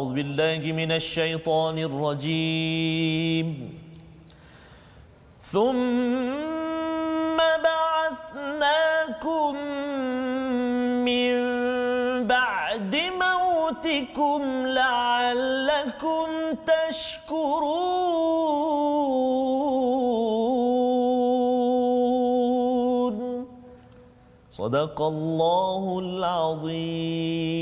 أعوذ بالله من الشيطان الرجيم. ثم بعثناكم من بعد موتكم لعلكم تشكرون. صدق الله العظيم.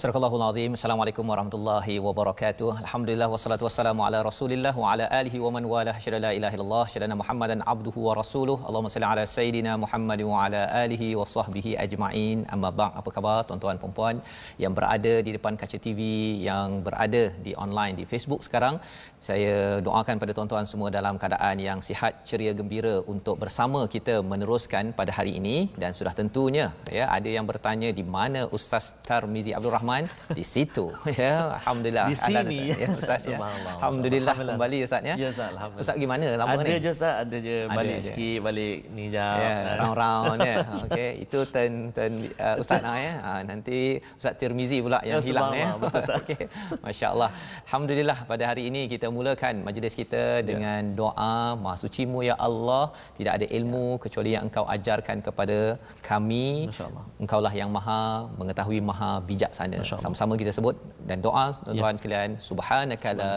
Surah Al-Azim. Assalamualaikum warahmatullahi wabarakatuh. Alhamdulillah wassalatu wassalamu ala Rasulillah wa ala alihi wa man wala syada la ilaha illallah syada Muhammadan abduhu wa rasuluh. Allahumma salli ala sayidina Muhammad wa ala alihi wa sahbihi ajma'in. Amma ba'd. Apa khabar tuan-tuan dan puan yang berada di depan kaca TV, yang berada di online di Facebook sekarang? Saya doakan pada tuan-tuan semua dalam keadaan yang sihat, ceria, gembira untuk bersama kita meneruskan pada hari ini dan sudah tentunya ya ada yang bertanya di mana Ustaz Tarmizi Abdul Rahman di situ ya alhamdulillah Di sini, ada, ya. ya Ustaz ya. Subhanallah. Alhamdulillah Alhamdulillah. kembali Ustaz ya. Ya, Ustaz, Alhamdulillah. Ustaz gimana lama ada ni? je Ustaz, ada je Ada balik je. sikit, balik ni jap. Ya, round-round ya. Okey, itu turn turn uh, Ustaz lah ya. Ha, nanti Ustaz Tirmizi pula yang Ya, hilang ya. Ustaz. Okey. Masya-Allah. Alhamdulillah pada hari ini kita mulakan majlis kita dengan doa Maha Sucimu ya Allah, tidak ada ilmu kecuali yang Engkau ajarkan kepada kami. Masya-Allah. Engkaulah yang Maha mengetahui, Maha bijaksana. Sama-sama kita sebut dan doa tuan-tuan sekalian, subhanaka la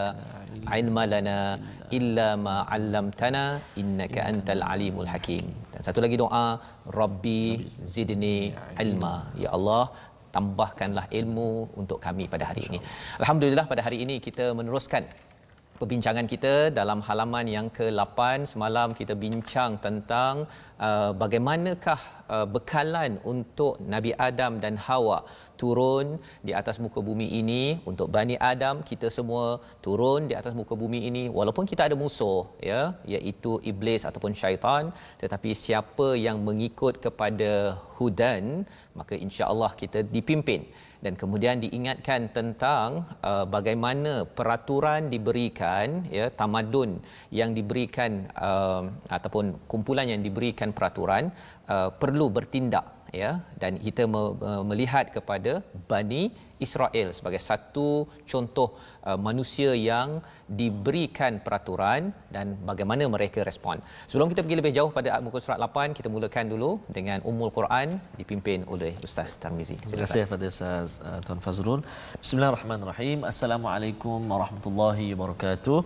ilma lana illa ma 'allamtana innaka antal alimul hakim. Dan satu lagi doa, Rabbi zidni ilma. Ya Allah, tambahkanlah ilmu untuk kami pada hari ini. Alhamdulillah pada hari ini kita meneruskan perbincangan kita dalam halaman yang ke-8 semalam kita bincang tentang uh, bagaimanakah uh, bekalan untuk Nabi Adam dan Hawa turun di atas muka bumi ini. Untuk Bani Adam kita semua turun di atas muka bumi ini. Walaupun kita ada musuh ya iaitu iblis ataupun syaitan tetapi siapa yang mengikut kepada hudan maka insya-Allah kita dipimpin dan kemudian diingatkan tentang uh, bagaimana peraturan diberikan ya tamadun yang diberikan uh, ataupun kumpulan yang diberikan peraturan uh, perlu bertindak ya dan kita me- me- melihat kepada Bani Israel sebagai satu contoh uh, manusia yang diberikan peraturan dan bagaimana mereka respon. Sebelum kita pergi lebih jauh pada muka surat 8 kita mulakan dulu dengan Ummul Quran dipimpin oleh Ustaz Tarmizi. Terima kasih kepada Ustaz uh, Tuan Fazrul. Bismillahirrahmanirrahim. Assalamualaikum warahmatullahi wabarakatuh.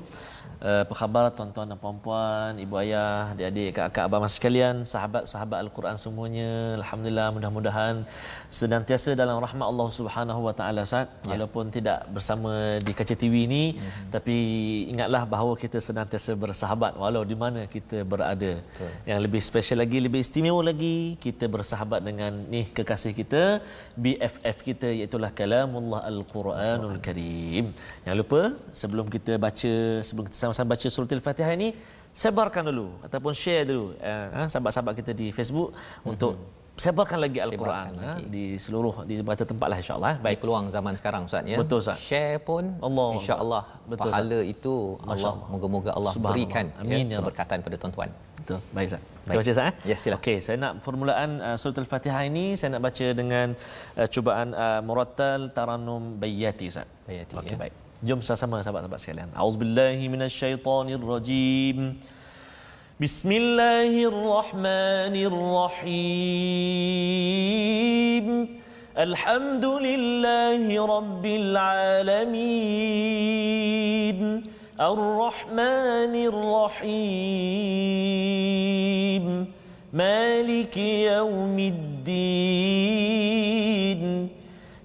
Uh, apa khabar tuan-tuan dan puan-puan, ibu ayah, adik-adik, kakak, abang mas sekalian, sahabat-sahabat Al-Quran semuanya. Alhamdulillah mudah-mudahan senantiasa dalam rahmat Allah Subhanahu wa taala Ustaz. Ya. Walaupun tidak bersama di kaca TV ini, Mhm. tapi ingatlah bahawa kita senantiasa bersahabat walau di mana kita berada. Betul. Yang lebih special lagi, lebih istimewa lagi, kita bersahabat dengan ni kekasih kita, BFF kita iaitu kalamullah Al-Quranul Karim. Jangan lupa sebelum kita baca, sebelum kita sama-sama baca surah Al-Fatihah ini, sebarkan dulu ataupun share dulu eh, ha, sahabat-sahabat kita di Facebook untuk sebarkan lagi Al-Quran Sebarkan ha, lagi. di seluruh di berbagai tempat lah insyaAllah. Baik Baik. peluang zaman sekarang Ustaz ya. Betul, Ustaz. Share pun Allah insya-Allah Betul, pahala itu Allah moga-moga Allah berikan Amin, ya ya, Rabb. keberkatan pada tuan-tuan. Betul. Baik Ustaz. Kita baca Ustaz eh? Ya, silakan. Okey, saya nak permulaan uh, surah Al-Fatihah ini saya nak baca dengan uh, cubaan uh, Murattal Taranum Bayyati Ustaz. Bayyati, Okey, ya. baik. Jom sama-sama sahabat-sahabat sekalian. Auzubillahi minasyaitonirrajim. Bismillahirrahmanirrahim. الحمد لله رب العالمين الرحمن الرحيم مالك يوم الدين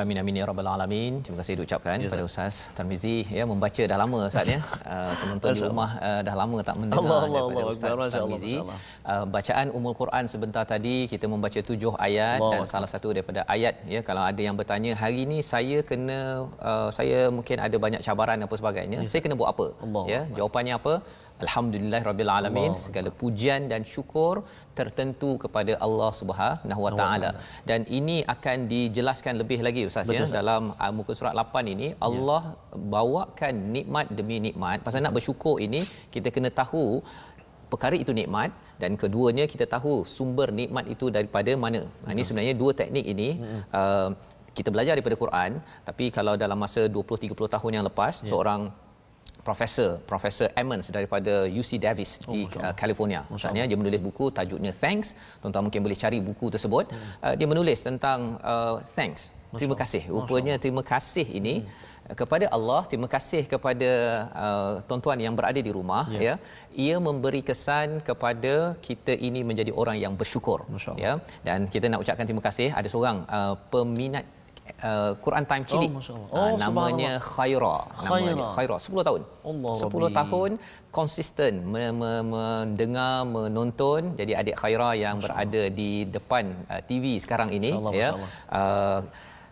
Amin amin ya rabbal alamin. Terima kasih diucapkan Ya, kepada Ustaz Tarmizi ya membaca dah lama Ustaz ya. Uh, penonton di rumah uh, dah lama tak mendengar Allah, Allah, daripada Allah, Ustaz Allah, Tarmizi. Allah. Uh, bacaan Ummul Quran sebentar tadi kita membaca tujuh ayat Allah dan salah satu daripada ayat ya kalau ada yang bertanya hari ini saya kena uh, saya mungkin ada banyak cabaran apa sebagainya. Saya kena buat apa? Allah Ya, jawapannya apa? Alhamdulillah rabbil alamin Allah. segala pujian dan syukur tertentu kepada Allah Subhanahu wa taala. Dan ini akan dijelaskan lebih lagi ustaz Betul, ya Ustaz. dalam uh, muka surat 8 ini. Allah bawakan nikmat demi nikmat. Pasal nak bersyukur ini kita kena tahu perkara itu nikmat. Dan keduanya kita tahu sumber nikmat itu daripada mana. Ha, ini sebenarnya dua teknik ini. Uh, kita belajar daripada Quran tapi kalau dalam masa 20 30 tahun yang lepas Ya. seorang profesor profesor Emmons daripada UC Davis Oh, di uh, California. Maksudnya dia menulis buku tajuknya Thanks. Tuan-tuan mungkin boleh cari buku tersebut. Hmm. Uh, dia menulis tentang uh, thanks. Terima kasih. Rupanya terima kasih ini Hmm. uh, kepada Allah, terima kasih kepada uh, tuan-tuan yang berada di rumah Ya. ya. Ia memberi kesan kepada kita ini menjadi orang yang bersyukur Masya ya. Dan kita nak ucapkan terima kasih ada seorang uh, peminat uh, Quran Time Cilik. Masya Allah. Ah, Oh, namanya Khaira. Namanya Khaira. Khaira 10 tahun. Allah 10 Rabbi. tahun konsisten me- me- mendengar menonton jadi adik Khaira yang berada di depan uh, TV sekarang ini Masya Allah, ya Masya uh,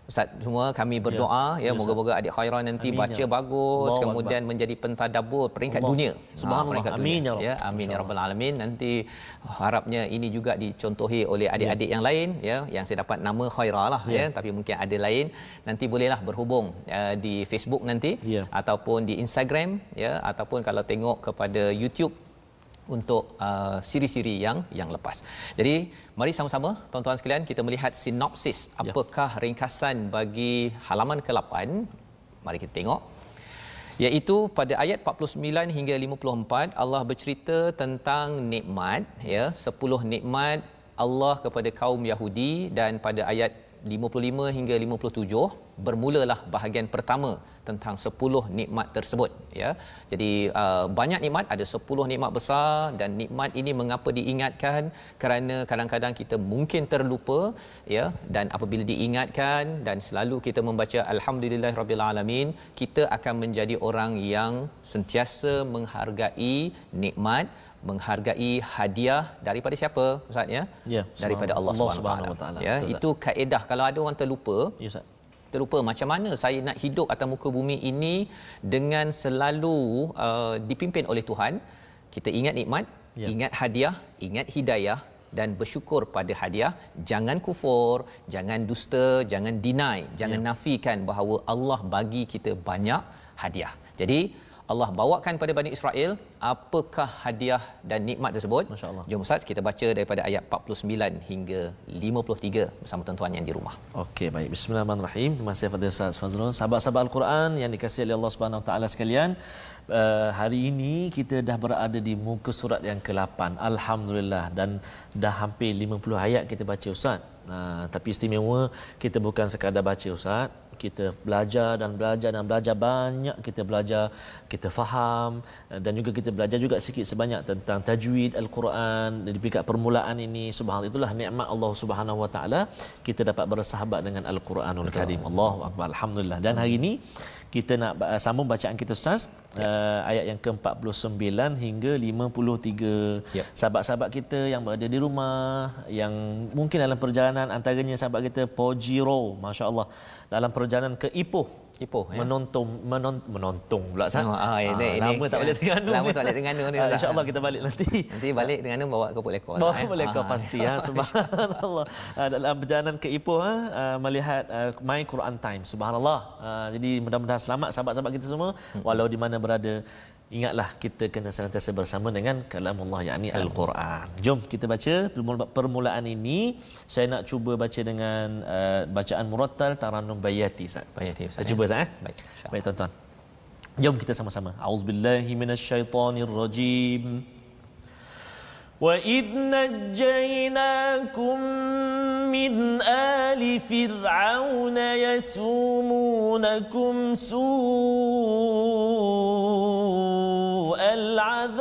Ustaz semua kami berdoa ya, Ya, moga-moga adik Khaira nanti Amin, baca ya. bagus kemudian menjadi pentadabbur peringkat Allah. dunia Subhanallah. peringkat Amin, dunia ya ya amin ya rabbal alamin nanti harapnya ini juga dicontohi oleh adik-adik yang lain ya yang saya dapat nama Khaira lah ya, Ya. tapi mungkin ada lain nanti bolehlah berhubung uh, di Facebook nanti Ya. ataupun di Instagram ya ataupun kalau tengok kepada YouTube untuk uh, siri-siri yang yang lepas. Jadi mari sama-sama tuan-tuan sekalian kita melihat sinopsis apakah ringkasan bagi halaman ke-8. Mari kita tengok iaitu pada ayat 49 hingga 54 Allah bercerita tentang nikmat ya 10 nikmat Allah kepada kaum Yahudi dan pada ayat 55 hingga 57 bermulalah bahagian pertama tentang 10 nikmat tersebut ya. Jadi uh, banyak nikmat ada 10 nikmat besar dan nikmat ini mengapa diingatkan kerana kadang-kadang kita mungkin terlupa ya dan apabila diingatkan dan selalu kita membaca alhamdulillahirabbil alamin kita akan menjadi orang yang sentiasa menghargai nikmat menghargai hadiah daripada siapa ustaz ya Ya, daripada Allah Allah Subhanahu Wa Taala. Ya Betul, itu kaedah kalau ada orang terlupa Ya Ustaz. terlupa macam mana saya nak hidup atas muka bumi ini dengan selalu uh, dipimpin oleh Tuhan kita ingat nikmat Ya. ingat hadiah ingat hidayah dan bersyukur pada hadiah jangan kufur jangan dusta jangan deny jangan Ya. nafikan bahawa Allah bagi kita banyak hadiah jadi Allah bawakan pada Bani Israel apakah hadiah dan nikmat tersebut Masya Allah. jom Ustaz kita baca daripada ayat 49 hingga 53 bersama tuan-tuan yang di rumah Okey, baik. Bismillahirrahmanirrahim. Terima kasih kepada Ustaz Fazrul. Sahabat-sahabat Al-Quran yang dikasihi oleh Allah Subhanahu Wa Taala sekalian, uh, hari ini kita dah berada di muka surat yang ke-8. Alhamdulillah dan dah hampir 50 ayat kita baca Ustaz. Uh, tapi istimewa kita bukan sekadar baca Ustaz, kita belajar dan belajar dan belajar banyak. Kita belajar kita faham. Dan juga kita belajar juga sikit sebanyak tentang tajwid al-Quran. Di peringkat permulaan ini subhanallah itulah nikmat Allah Subhanahu wa taala. Kita dapat bersahabat dengan al-Quranul Karim. Allahu akbar. Alhamdulillah. Dan hari ini kita nak sambung bacaan kita Ustaz. Ya. uh, ayat yang ke-49 hingga 53 Ya. sahabat-sahabat kita yang berada di rumah yang mungkin dalam perjalanan antaranya sahabat kita Pojiro masya-Allah dalam perjalanan ke Ipoh Ipoh ya menonton menon, menonton pula Ustaz. Oh, ah, ini- ini- lama tak balik Terengganu. lama tak balik Terengganu ni, Ah. InsyaAllah kita balik nanti. Nanti balik dengan bawa ke lekor. Bawa eh. boleh kau Ah, pasti ya subhanallah Ah, dalam perjalanan ke Ipoh ah, ah, melihat ah, My Quran Time subhanallah Ah, jadi mudah-mudahan selamat sahabat-sahabat kita semua walau di mana berada ingatlah kita kena senantiasa bersama dengan kalamullah yakni al-Quran. Jom kita baca permula- permulaan ini saya nak cuba baca dengan ah, bacaan murattal taranum bayati Ustaz. Bayati, Ustaz, Saya ya. cuba Ustaz eh. Baik. Baik tuan-tuan. Jom kita sama-sama. Auzubillahi minasyaitonirrajim. وَإِذْ نَجَّيْنَاكُمْ مِنْ آلِ فِرْعَوْنَ يَسُومُونَكُمْ سُوءَ الْعَذَابِ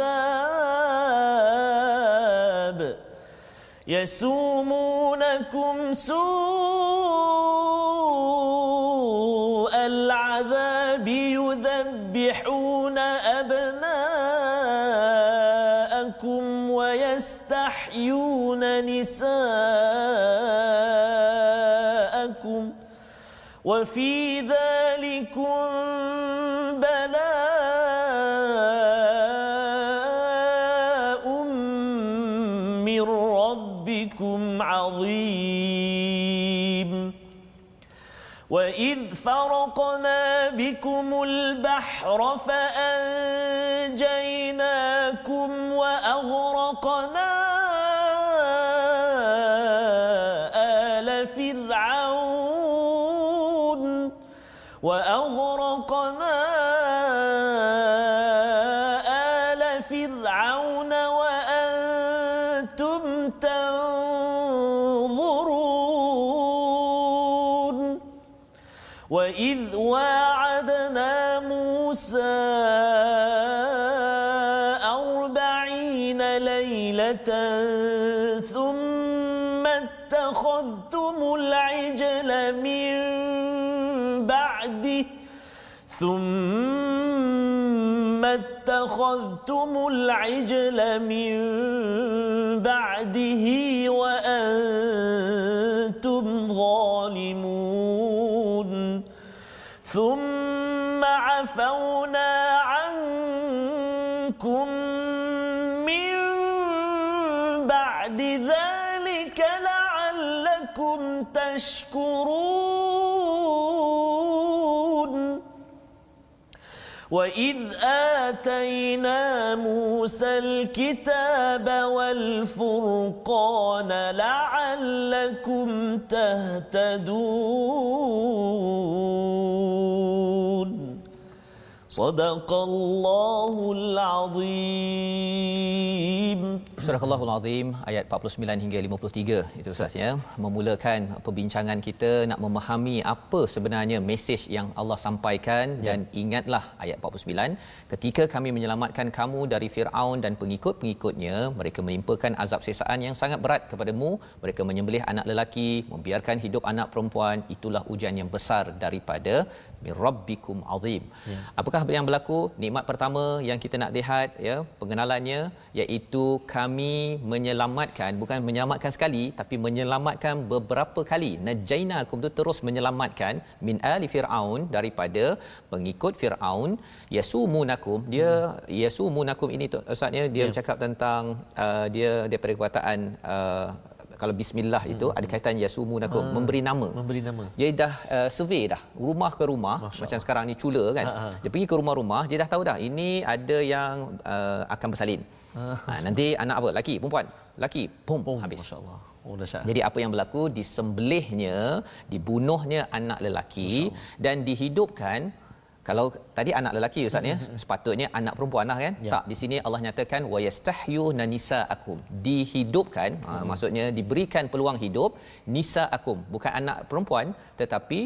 يَسُومُونَكُمْ سُوءَ الْعَذَابِ يُذَبِّحُونَ أَبْنَاءَكُمْ ويستحيون نساءكم وفي ذلكم بلاء من ربكم عظيم. وإذ فرقنا بكم البحر فأنجيناكم وأغرقنا آتينا موسى الكتاب والفرقان لعلكم تهتدون. صدق الله العظيم. Surah Allahul Azim ayat 49 hingga 53 itu Ustaz ya. Memulakan perbincangan kita nak memahami apa sebenarnya mesej yang Allah sampaikan. Ya. dan ingatlah ayat 49 ketika kami menyelamatkan kamu dari Firaun dan pengikut-pengikutnya mereka menimpakan azab siksaan yang sangat berat kepadamu. Mereka menyembelih anak lelaki membiarkan hidup anak perempuan. Itulah ujian yang besar daripada mirabbikum azim. Ya. apakah yang berlaku? Nikmat pertama yang kita nak lihat ya pengenalannya iaitu kami kami menyelamatkan bukan menyelamatkan sekali tapi menyelamatkan beberapa kali najainakum tu terus menyelamatkan min ali fir'aun daripada pengikut fir'aun yasumunakum dia yasumunakum ini tu ustaznya dia yeah. bercakap tentang uh, dia daripada perkataan uh, kalau bismillah itu hmm. ada kaitan yasumunakum ha, memberi nama memberi nama dia dah uh, survey dah rumah ke rumah Masya macam Allah. sekarang ni cula kan ha, ha. dia pergi ke rumah-rumah dia dah tahu dah ini ada yang uh, akan bersalin ha, nanti anak apa? Laki, perempuan? Laki, pum, pum habis. Masya-Allah. Oh, Jadi apa yang berlaku disembelihnya, dibunuhnya anak lelaki dan dihidupkan kalau tadi anak lelaki ustaz ya sepatutnya anak perempuan lah kan ya. tak di sini Allah nyatakan wa yastahyu nanisa akum dihidupkan hmm. ha, maksudnya diberikan peluang hidup nisa akum bukan anak perempuan tetapi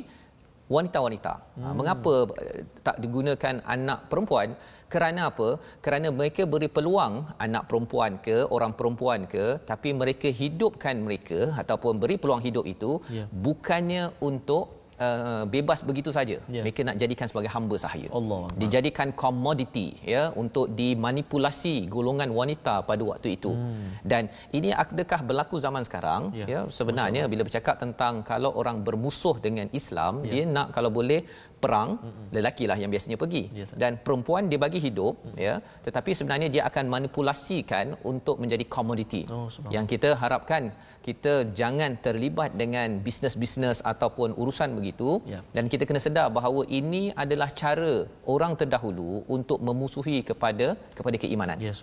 wanita-wanita. Ha, hmm. Mengapa eh, tak digunakan anak perempuan? Kerana apa? Kerana mereka beri peluang anak perempuan ke orang perempuan ke tapi mereka hidupkan mereka ataupun beri peluang hidup itu yeah. bukannya untuk uh, bebas begitu saja. Yeah. Mereka nak jadikan sebagai hamba sahaya. Allah. Dijadikan komoditi ya untuk dimanipulasi golongan wanita pada waktu itu. Hmm. Dan ini adakah berlaku zaman sekarang? Yeah. Ya, sebenarnya bila bercakap tentang kalau orang bermusuh dengan Islam, yeah. dia nak kalau boleh perang lelaki lah yang biasanya pergi yes, dan perempuan dia bagi hidup mm. ya tetapi sebenarnya dia akan manipulasikan untuk menjadi komoditi oh, yang kita harapkan kita jangan terlibat dengan bisnes-bisnes ataupun urusan begitu yeah. dan kita kena sedar bahawa ini adalah cara orang terdahulu untuk memusuhi kepada kepada keimanan yes,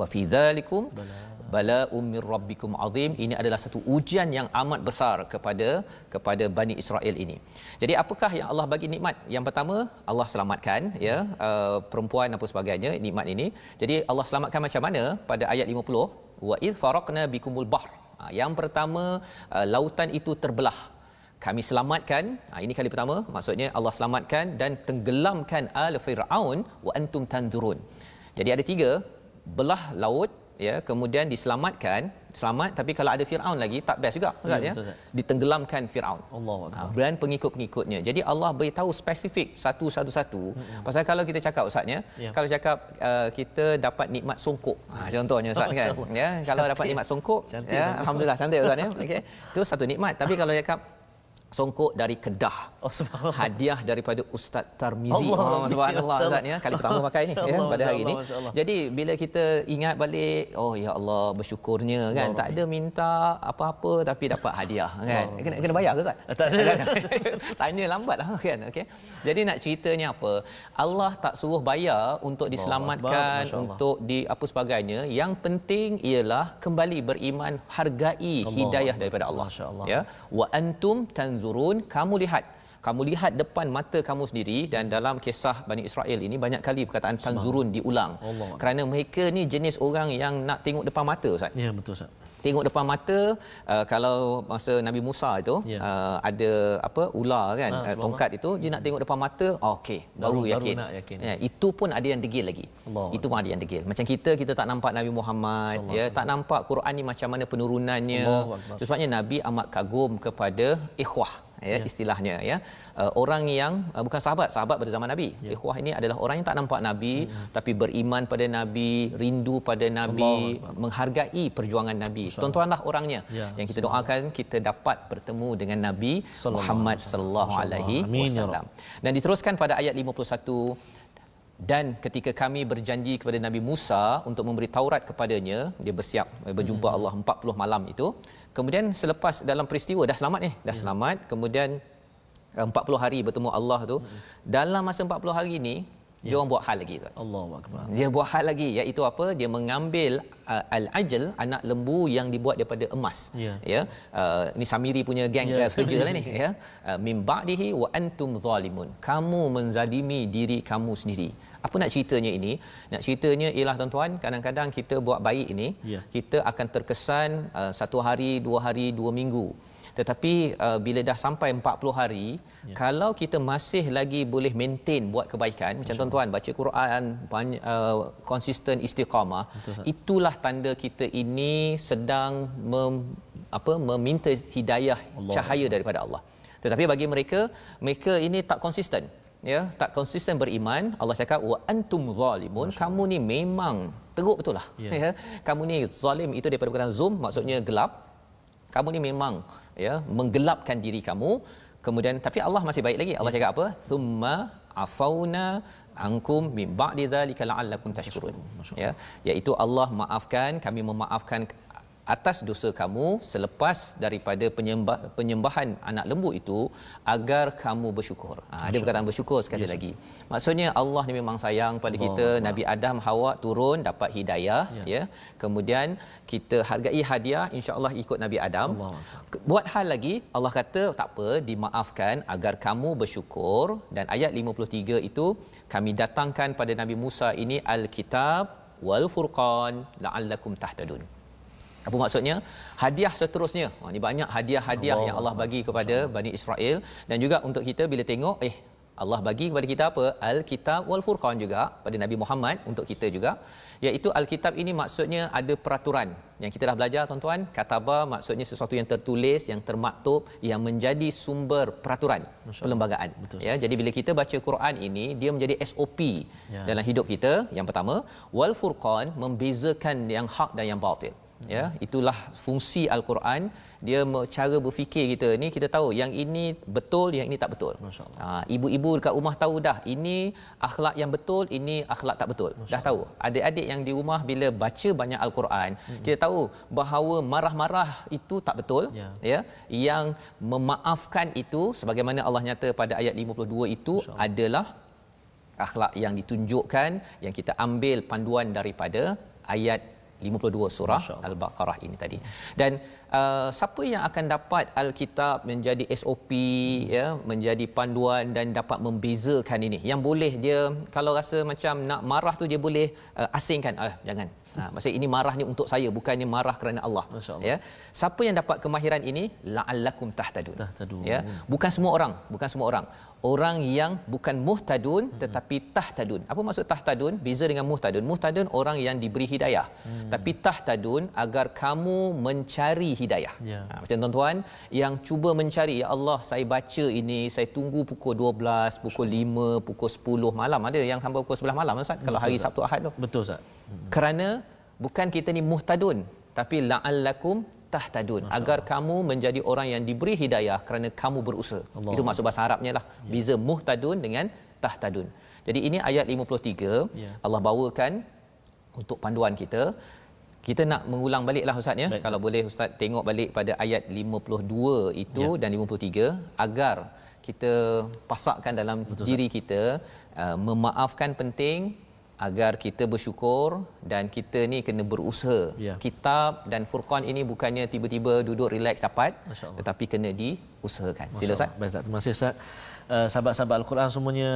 wa fi dzalikum bala ummir rabbikum azim ini adalah satu ujian yang amat besar kepada kepada Bani Israel ini. Jadi apakah yang Allah bagi nikmat? Yang pertama Allah selamatkan ya uh, perempuan apa sebagainya nikmat ini. Jadi Allah selamatkan macam mana pada ayat 50 wa id faraqna bikumul bahr. Ha, yang pertama uh, lautan itu terbelah. Kami selamatkan. Ha, ini kali pertama maksudnya Allah selamatkan dan tenggelamkan al fir'aun wa antum tanzurun. Jadi ada tiga belah laut ya kemudian diselamatkan selamat tapi kalau ada Firaun lagi tak best juga Ustaz Ya, ya. betul, Ustaz. Ditenggelamkan Firaun. Akbar. Ha, dan pengikut-pengikutnya. Jadi Allah beritahu spesifik satu-satu-satu. Hmm. Pasal kalau kita cakap ustaz ya, Ya. kalau cakap uh, kita dapat nikmat songkok. Ha contohnya ustaz kan. Ya, kalau dapat nikmat songkok, Cantik ya songkok. alhamdulillah cantik ustaz ya. Okey. Itu satu nikmat. Tapi kalau cakap songkok dari Kedah. Oh. Hadiah daripada Ustaz Tarmizi. Allah. Oh, subhanallah Ustaz ya. Kali pertama pakai ni ya Allah, pada hari ini. Allah, Allah. Jadi bila kita ingat balik, oh ya Allah bersyukurnya kan. Tak ada minta apa-apa tapi dapat hadiah kan. Kena kena bayar ke Ustaz? Tak ada. Sign lambat lah kan. Okey. Jadi nak ceritanya apa? Allah tak suruh bayar untuk diselamatkan, Allah. untuk di apa sebagainya. Yang penting ialah kembali beriman, hargai Allah hidayah daripada Allah. Allah. Ya. Wa antum tanzurun, kamu lihat kamu lihat depan mata kamu sendiri dan dalam kisah Bani Israel ini banyak kali perkataan tanzurun diulang Allah. kerana mereka ni jenis orang yang nak tengok depan mata Ustaz Ya betul Ustaz. tengok depan mata uh, kalau masa Nabi Musa itu Ya. uh, ada apa ular kan Ha, uh, tongkat itu dia nak tengok depan mata oh, okey baru, Baru- baru yakin. nak yakin. ya itu pun ada yang degil lagi Allah. itu pun ada yang degil macam kita kita tak nampak Nabi Muhammad ya tak nampak Quran ni macam mana penurunannya sebabnya Nabi amat kagum kepada ikhwah ya, Ya. istilahnya ya. Uh, orang yang uh, bukan sahabat sahabat pada zaman Nabi. Ya. ikhwah ini adalah orang yang tak nampak Nabi tapi beriman pada Nabi rindu pada Nabi Allahu menghargai perjuangan Nabi. Tuan-tuanlah orangnya. Ya, yang kita doakan kita dapat bertemu dengan Nabi Muhammad sallallahu wasallam. alaihi Amin, ya wasallam. Dan diteruskan pada ayat 51 dan ketika kami berjanji kepada Nabi Musa untuk memberi Taurat kepadanya dia bersiap eh, berjumpa Hmm. Allah 40 malam itu kemudian selepas dalam peristiwa dah selamat ni Ya. dah selamat kemudian eh, 40 hari bertemu Allah tu Hmm. dalam masa 40 hari ni Ya. dia orang buat hal lagi tu Allahu akbar. dia buat hal lagi iaitu apa dia mengambil uh, al-ajl anak lembu yang dibuat daripada emas Ya. ya uh, ni Samiri punya geng Ya, uh, kerja lah ni ya uh, min ba'dihi wa antum zalimun kamu menzalimi diri kamu sendiri apa nak ceritanya ini nak ceritanya ialah tuan-tuan kadang-kadang kita buat baik ini Ya. kita akan terkesan uh, satu hari dua hari dua minggu tetapi uh, bila dah sampai 40 hari ya. kalau kita masih lagi boleh maintain buat kebaikan macam tuan-tuan baca Quran banyak, uh, konsisten istiqamah itulah tanda kita ini sedang mem, apa meminta hidayah Allah. cahaya daripada Allah tetapi bagi mereka mereka ini tak konsisten ya tak konsisten beriman Allah cakap wa antum zalimun. Kamu ni memang teruk betul lah. Ya. ya. Kamu ni zalim itu daripada perkataan zoom maksudnya gelap. Kamu ni memang ya menggelapkan diri kamu. Kemudian tapi Allah masih baik lagi. Allah cakap apa? Thumma afauna ankum min ba'di dzalika la'allakum tashkurun. Ya iaitu Allah maafkan kami memaafkan atas dosa kamu selepas daripada penyembah penyembahan anak lembu itu agar kamu bersyukur. Ha, ada perkataan bersyukur sekali Ya, lagi. Maksudnya Allah ni memang sayang pada Allah kita. Allah. Nabi Adam Hawa turun dapat hidayah Ya. ya. Kemudian kita hargai hadiah insya-Allah ikut Nabi Adam. Allah. Buat hal lagi Allah kata tak apa dimaafkan agar kamu bersyukur dan ayat 53 itu kami datangkan pada Nabi Musa ini al-kitab wal furqan la'allakum tahtadun. Apa maksudnya? Hadiah seterusnya. Ha, ini banyak hadiah-hadiah Allah yang Allah bagi kepada Bani Israel dan juga untuk kita bila tengok eh Allah bagi kepada kita apa? Al-Kitab wal Furqan juga pada Nabi Muhammad untuk kita juga iaitu Al-Kitab ini maksudnya ada peraturan yang kita dah belajar tuan-tuan kataba maksudnya sesuatu yang tertulis yang termaktub yang menjadi sumber peraturan perlembagaan Betul. ya jadi bila kita baca Quran ini dia menjadi SOP Ya. dalam hidup kita yang pertama wal furqan membezakan yang hak dan yang batil ya itulah fungsi al-Quran. Dia cara berfikir kita ni kita tahu yang ini betul yang ini tak betul. Ha, ibu-ibu dekat rumah tahu dah ini akhlak yang betul ini akhlak tak betul. Dah tahu. Adik-adik yang di rumah bila baca banyak al-Quran Hmm. kita tahu bahawa marah-marah itu tak betul Ya. ya. Yang memaafkan itu sebagaimana Allah nyata pada ayat 52 itu adalah akhlak yang ditunjukkan yang kita ambil panduan daripada ayat 52 surah. Al-Baqarah ini tadi. Dan uh, siapa yang akan dapat Al-Kitab menjadi SOP ya, menjadi panduan dan dapat membezakan ini. Yang boleh dia kalau rasa macam nak marah tu dia boleh uh, asingkan. Ah jangan. Ha, maksud ini marah ni untuk saya bukannya marah kerana Allah. Ya. Siapa yang dapat kemahiran ini la'allakum tahtadun. Tahtadun. Ya. Bukan semua orang, bukan semua orang. Orang yang bukan muhtadun tetapi tahtadun. Apa maksud tahtadun? Beza dengan muhtadun. Muhtadun orang yang diberi hidayah. tapi tahtadun agar kamu mencari hidayah. Ya. Ha, macam tuan-tuan yang cuba mencari ya Allah saya baca ini saya tunggu pukul 12, pukul 5, pukul 10 malam ada yang sampai pukul 11 malam Ustaz kalau hari Sabtu Ahad tu. Betul Ustaz. Kerana bukan kita ni muhtadun tapi la'allakum tahtadun agar kamu menjadi orang yang diberi hidayah kerana kamu berusaha. Allah. Itu maksud bahasa Arabnya lah. Beza muhtadun dengan tahtadun. Jadi ini ayat 53 Ya. Allah bawakan untuk panduan kita. Kita nak mengulang baliklah Ustaz ya. Baik. Kalau boleh Ustaz tengok balik pada ayat 52 itu Ya. dan 53 agar kita pasakkan dalam Betul, diri kita uh, memaafkan penting agar kita bersyukur dan kita ni kena berusaha. Ya. Kitab dan Furqan ini bukannya tiba-tiba duduk relax dapat tetapi kena diusahakan. Sila Ustaz. Baik, Ustaz. Terima kasih Ustaz. Uh, sahabat-sahabat Al-Quran semuanya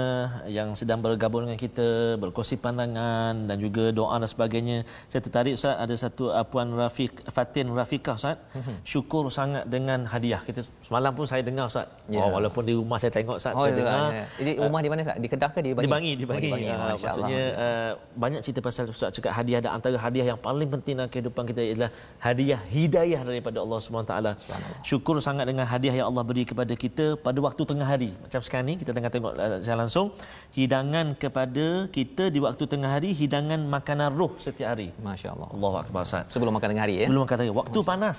yang sedang bergabung dengan kita, berkongsi pandangan dan juga doa dan sebagainya. Saya tertarik Ustaz, ada satu uh, Puan Rafiq, Fatin Rafiqah Ustaz. Mhm. Syukur sangat dengan hadiah. Kita semalam pun saya dengar Ustaz. Ya. Oh, walaupun di rumah saya tengok Ustaz, Oh, saya ya, dengar. ya. Jadi rumah di mana Ustaz? Di Kedah ke di Bangi? Di Bangi, di Oh, Bangi. Bangi. Ah, Masya Allah. maksudnya uh, banyak cerita pasal Ustaz cakap hadiah dan antara hadiah yang paling penting dalam kehidupan kita ialah hadiah hidayah daripada Allah Subhanahu taala. Syukur sangat dengan hadiah yang Allah beri kepada kita pada waktu tengah hari. Macam sekarang ni kita tengah tengok uh, secara langsung hidangan kepada kita di waktu tengah hari hidangan makanan roh setiap hari. Masya Allah. Allahu akbar Ustaz. Sebelum makan tengah hari ya. Sebelum makan tengah waktu panas.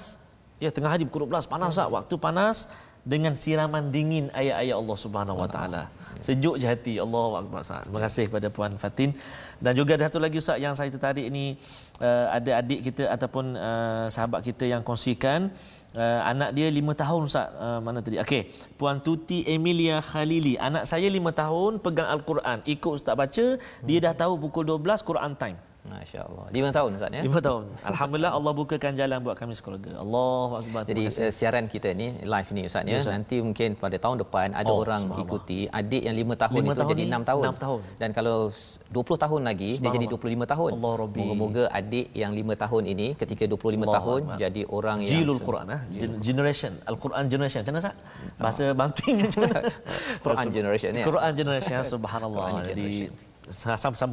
Ya tengah hari pukul 12 panas tak? Waktu panas dengan siraman dingin ayat-ayat Allah Subhanahu Wa Taala. Sejuk je hati. Allahu akbar Ustaz. Terima kasih kepada puan Fatin dan juga ada satu lagi Ustaz yang saya tertarik ni uh, ada adik kita ataupun uh, sahabat kita yang kongsikan Uh, anak dia lima tahun Ustaz. Uh, Mana tadi? Okey. Puan Tuti Emilia Khalili. Anak saya lima tahun Pegang Al-Quran. Ikut Ustaz baca Dia dah tahu pukul 12 Quran time Masya Allah. Lima tahun Ustaz ya. Lima tahun. Alhamdulillah Allah bukakan jalan buat kami sekeluarga. Allahu akbar. Jadi uh, siaran kita ni live ni Ustaz ya. Ya, Ustaz. Nanti mungkin pada tahun depan ada Oh, orang ikuti adik yang 5 tahun Lima itu tahun jadi 6 tahun. enam tahun. Dan kalau s- 20 tahun lagi dia jadi 25 tahun. Allah Rabbi. Moga-moga adik yang 5 tahun ini ketika 25 Allah tahun Akbar. jadi orang yang Jilul Quran ah. Gen- Generation. Al-Quran generation. Macam mana Ustaz? Bahasa Banting macam mana? Quran generation ya. Quran generation subhanallah. Quran Jadi generation. sama-sama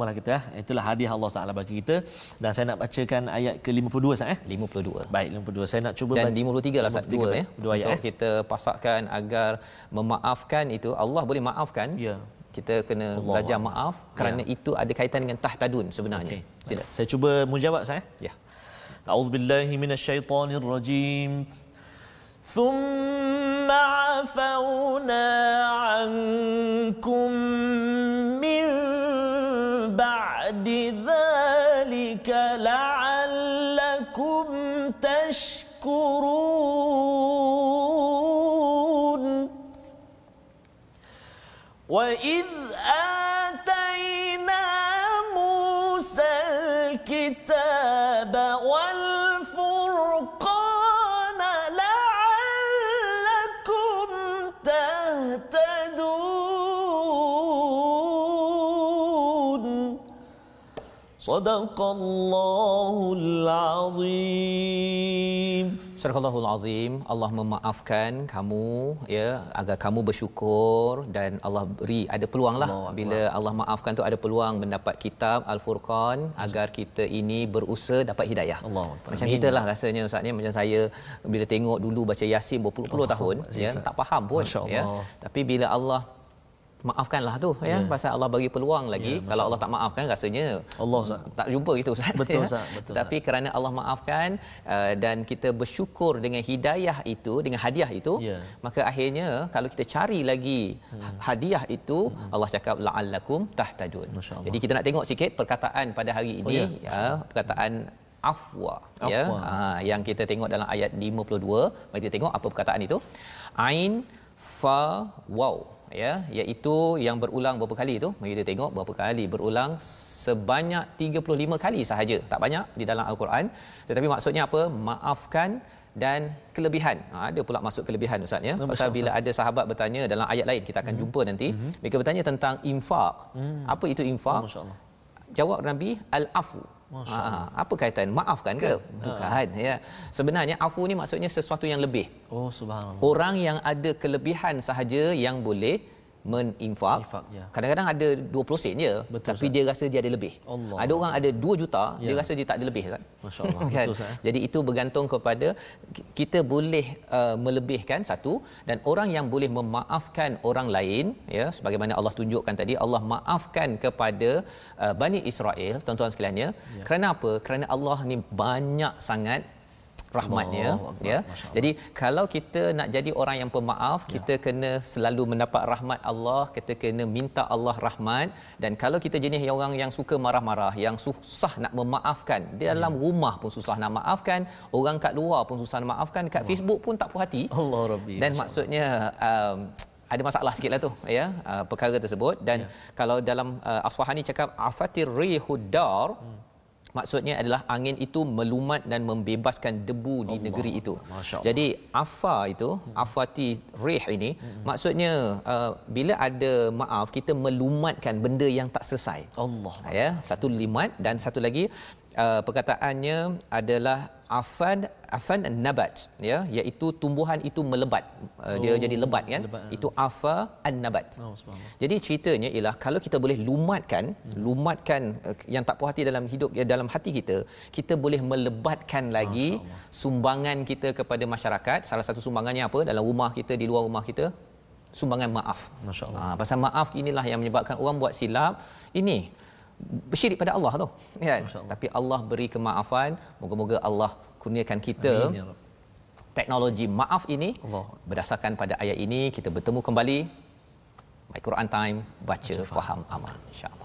lah kita ya. Itulah hadiah Allah Taala bagi kita dan saya nak bacakan ayat ke-52 Ustaz eh. 52. Baik 52 saya nak cuba dan baca 53 lah Ustaz 53, dua ya. Dua ayat Untuk eh. kita pasakkan agar memaafkan itu Allah boleh maafkan. Ya. Kita kena Allah belajar Allah. maaf kerana itu ada kaitan dengan tahtadun sebenarnya. Okey. Sila. Saya cuba mujawab saya. Ya. أعوذ بالله من الشيطان الرجيم ثم عفونا عنكم من بعد ذلك لعلكم تشكرون وإذ صدق الله العظيم Surah Azim Allah memaafkan kamu ya agar kamu bersyukur dan Allah beri ada peluang lah Allahu Akbar. bila Allah maafkan tu ada peluang mendapat kitab Al-Furqan agar kita ini berusaha dapat hidayah. Allahu Akbar. Macam Amin. kita lah rasanya Ustaz ni macam saya bila tengok dulu baca Yasin berpuluh-puluh Oh, tahun ya Ustaz. tak faham pun Masya ya. Allah. Tapi bila Allah maafkanlah tu ya, Ya. pasal Allah bagi peluang lagi Ya, Masya kalau Allah tak maafkan rasanya Allah Ustaz. tak jumpa kita Ustaz. Betul, ya. Ustaz. Betul, Tapi kerana Allah maafkan uh, dan kita bersyukur dengan hidayah itu, dengan hadiah itu, Ya. maka akhirnya kalau kita cari lagi Hmm. hadiah itu, Allah cakap la'allakum Allah. Jadi kita nak tengok sikit perkataan pada hari ini ya. ya, perkataan afwa, ya Afwa. ha, yang kita tengok dalam ayat 52 mari kita tengok apa perkataan itu ain fa waw ya iaitu yang berulang berapa kali itu mari kita tengok berapa kali berulang sebanyak 35 kali sahaja. Tak banyak di dalam al-Quran. Tetapi maksudnya apa? Maafkan dan kelebihan. Ha, ada pula masuk kelebihan ustaz ya. Pasal bila ada sahabat bertanya dalam ayat lain kita akan jumpa nanti. Mereka bertanya tentang infak apa itu infak Oh, jawab Nabi al-afu. Ha, apa kaitan maafkan ke? Bukan ya. Sebenarnya afu ni maksudnya sesuatu yang lebih. Oh subhanallah. Orang yang ada kelebihan sahaja yang boleh meninfak Infak, ya. kadang-kadang ada 20 sen je Betul, tapi dia rasa dia ada lebih Allah. ada orang ada 2 juta dia Ya. rasa dia tak ada lebih Ustaz Masya-Allah. kan? Betul, Ustaz, eh? jadi itu bergantung kepada ki- kita boleh uh, melebihkan satu dan orang yang boleh memaafkan orang lain ya sebagaimana Allah tunjukkan tadi Allah maafkan kepada uh, Bani Israel tuan-tuan sekalian ya kerana apa kerana Allah ni banyak sangat rahmatnya Akbar. ya Allah. jadi kalau kita nak jadi orang yang pemaaf Ya. kita kena selalu mendapat rahmat Allah kita kena minta Allah rahmat dan kalau kita jenis yang orang yang suka marah-marah yang susah nak memaafkan di Ya. dalam rumah pun susah nak maafkan orang kat luar pun susah nak maafkan kat Facebook pun tak puas hati Allah Rabbi. dan Masya maksudnya um, ada masalah sikit lah tu ya uh, perkara tersebut dan Ya. kalau dalam uh, Asfahani cakap afatir rihudar Hmm. Maksudnya adalah angin itu melumat dan membebaskan debu di negeri itu Allah. Hmm. jadi afa itu afati rih ini maksudnya uh, bila ada maaf kita melumatkan benda yang tak selesai Allah. ya satu limat dan satu lagi uh, perkataannya adalah afan afan nabat ya iaitu tumbuhan itu melebat. Uh, dia Oh, jadi lebat kan lebat, ah. itu afa an nabat Oh, jadi ceritanya ialah kalau kita boleh lumatkan lumatkan uh, yang tak puas hati dalam hidup ya dalam hati kita kita boleh melebatkan lagi sumbangan kita kepada masyarakat. Salah satu sumbangannya apa? Dalam rumah kita di luar rumah kita sumbangan maaf. Masya Allah. Ha, pasal maaf inilah yang menyebabkan orang buat silap. Ini bersyirik pada Allah tu. Kan? Tapi Allah beri kemaafan. Moga-moga Allah kurniakan kita Amin, ya teknologi maaf ini Allah. berdasarkan pada ayat ini kita bertemu kembali My Quran Time baca, faham amal insya-Allah.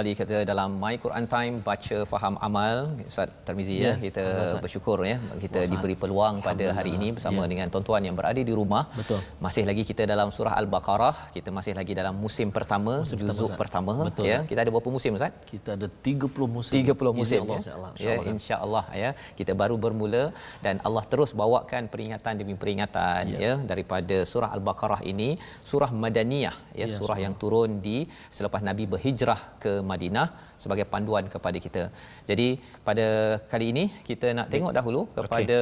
Kembali kita dalam My Quran Time baca faham amal Ustaz Tarmizi ya, Ya, kita Alhamdulillah. bersyukur ya kita diberi peluang pada hari ini bersama dengan tuan-tuan yang berada di rumah Betul. masih lagi kita dalam surah al-baqarah kita masih lagi dalam musim pertama Musim juzuk pertama, pertama, Ustaz. Betul. ya kita ada berapa musim Ustaz Kita ada 30 musim. 30 musim InsyaAllah, ya. insyaAllah, ya insyaAllah. insyaallah ya kita baru bermula dan Allah terus bawakan peringatan demi peringatan ya, Ya. daripada surah al-baqarah ini surah madaniyah ya, Ya, surah yang turun di selepas nabi berhijrah ke Madinah sebagai panduan kepada kita. Jadi pada kali ini kita nak tengok dahulu kepada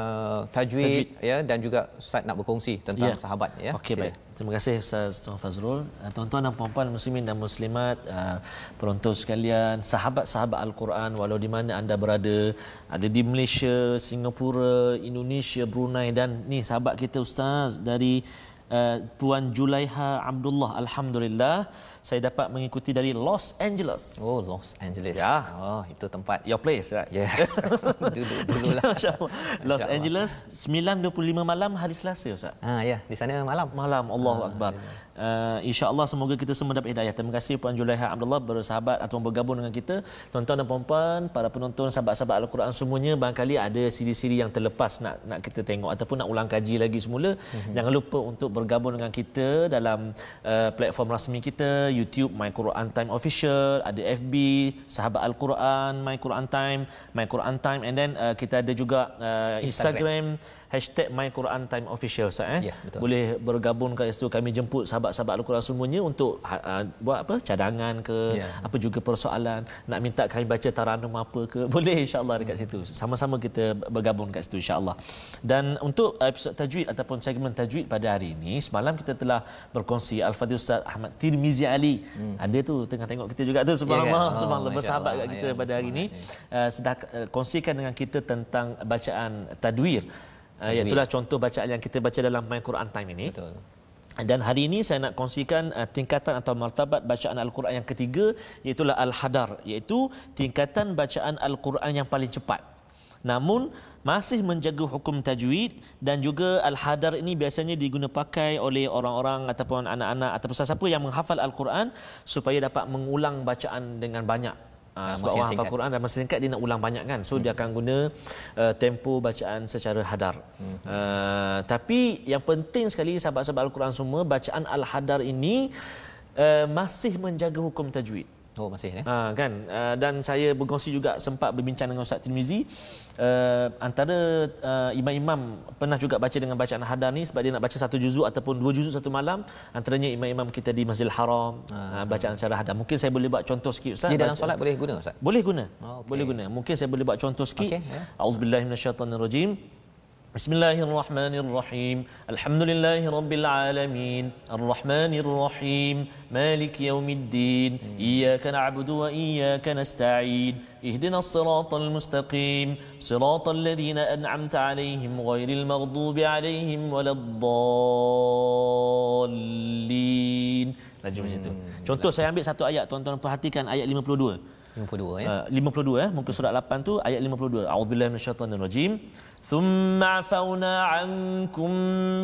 uh, tajwid, Tajwid. ya dan juga Ustaz nak berkongsi tentang Ya. sahabat ya. Okey baik. Terima kasih Ustaz Tuan Fazrul. Uh, Tuan-tuan dan puan-puan muslimin dan muslimat, uh, penonton sekalian, sahabat-sahabat Al-Quran walau di mana anda berada, ada di Malaysia, Singapura, Indonesia, Brunei dan ni sahabat kita Ustaz dari uh, Puan Julaiha Abdullah. Alhamdulillah saya dapat mengikuti dari Los Angeles. Oh Los Angeles. Ya. Oh itu tempat. Your place, right? Yes. Duduk dululah. Masya-Allah. Los Masya-Allah. Angeles 9.25 malam hari Selasa Ustaz. Ha ya, di sana malam. malam Allahu Akbar. Uh, InsyaAllah semoga kita semua dapat hidayah. Terima kasih Puan Julaiha Abdullah bersahabat atau bergabung dengan kita. Tuan-tuan dan puan-puan, para penonton sahabat-sahabat Al-Quran semuanya barangkali ada siri-siri yang terlepas nak nak kita tengok ataupun nak ulang kaji lagi semula. Mm-hmm. Jangan lupa untuk bergabung dengan kita dalam uh, platform rasmi kita YouTube My Quran Time Official, ada FB Sahabat Al-Quran My Quran Time, My Quran Time and then uh, kita ada juga uh, Instagram, Instagram hashtag My Quran Time Official Ustaz eh. Ya, betul. Boleh bergabung kat situ. Kami jemput sahabat-sahabat Al-Quran semuanya untuk uh, buat apa? Cadangan ke? Ya. apa juga persoalan? Nak minta kami baca taranum apa ke? Boleh insya-Allah dekat situ. Sama-sama kita bergabung kat situ insya-Allah. Dan untuk episod tajwid ataupun segmen tajwid pada hari ini semalam kita telah berkongsi Al-Fadhil Ustaz Ahmad Tirmizi Ali. Hmm. ada tu tengah tengok kita juga tu subhanallah. Kan? Oh, subhanallah bersahabat kat kita Ya, pada hari ini. bersemangat, uh, sedang uh, kongsikan dengan kita tentang bacaan tadwir Uh, itulah contoh bacaan yang kita baca dalam My Quran Time ini. Betul. Dan hari ini saya nak kongsikan uh, tingkatan atau martabat bacaan Al-Quran yang ketiga iaitu Al-Hadar iaitu tingkatan bacaan Al-Quran yang paling cepat. Namun masih menjaga hukum tajwid dan juga Al-Hadar ini biasanya diguna pakai oleh orang-orang ataupun anak-anak ataupun sesiapa yang menghafal Al-Quran supaya dapat mengulang bacaan dengan banyak. Uh, Ah, sebab orang hafal. Quran dan masa singkat dia nak ulang banyak kan. So hmm. dia akan guna uh, tempo bacaan secara hadar. Hmm. Uh, tapi yang penting sekali sahabat-sahabat Al-Quran semua bacaan Al-Hadar ini uh, masih menjaga hukum tajwid. Oh masih eh. Ha, kan? Uh, dan saya berkongsi juga sempat berbincang dengan Ustaz Tirmizi. Uh, antara uh, imam-imam pernah juga baca dengan bacaan hadar ni sebab dia nak baca satu juzuk ataupun dua juzuk satu malam. Antaranya imam-imam kita di Masjidil Haram uh, bacaan secara hadar. Mungkin saya boleh buat contoh sikit ustaz? Dia dalam baca- solat boleh guna ustaz? boleh guna. Oh, okey. boleh guna. Mungkin saya boleh buat contoh sikit. Okey, ya. auzubillahi minasyaitonirrajim بسم الله الرحمن الرحيم الحمد لله رب العالمين الرحمن الرحيم مالك يوم الدين إياك نعبد وإياك نستعين اهدنا الصراط المستقيم صراط الذين أنعمت عليهم غير المغضوب عليهم ولا الضالين Laju macam tu. Contoh saya ambil satu ayat tuan-tuan perhatikan ayat 52. 52 ya. Uh, 52 eh muka surat 8 tu ayat 52 a'udzubillahi minasyaitonirrajim thumma afawna ankum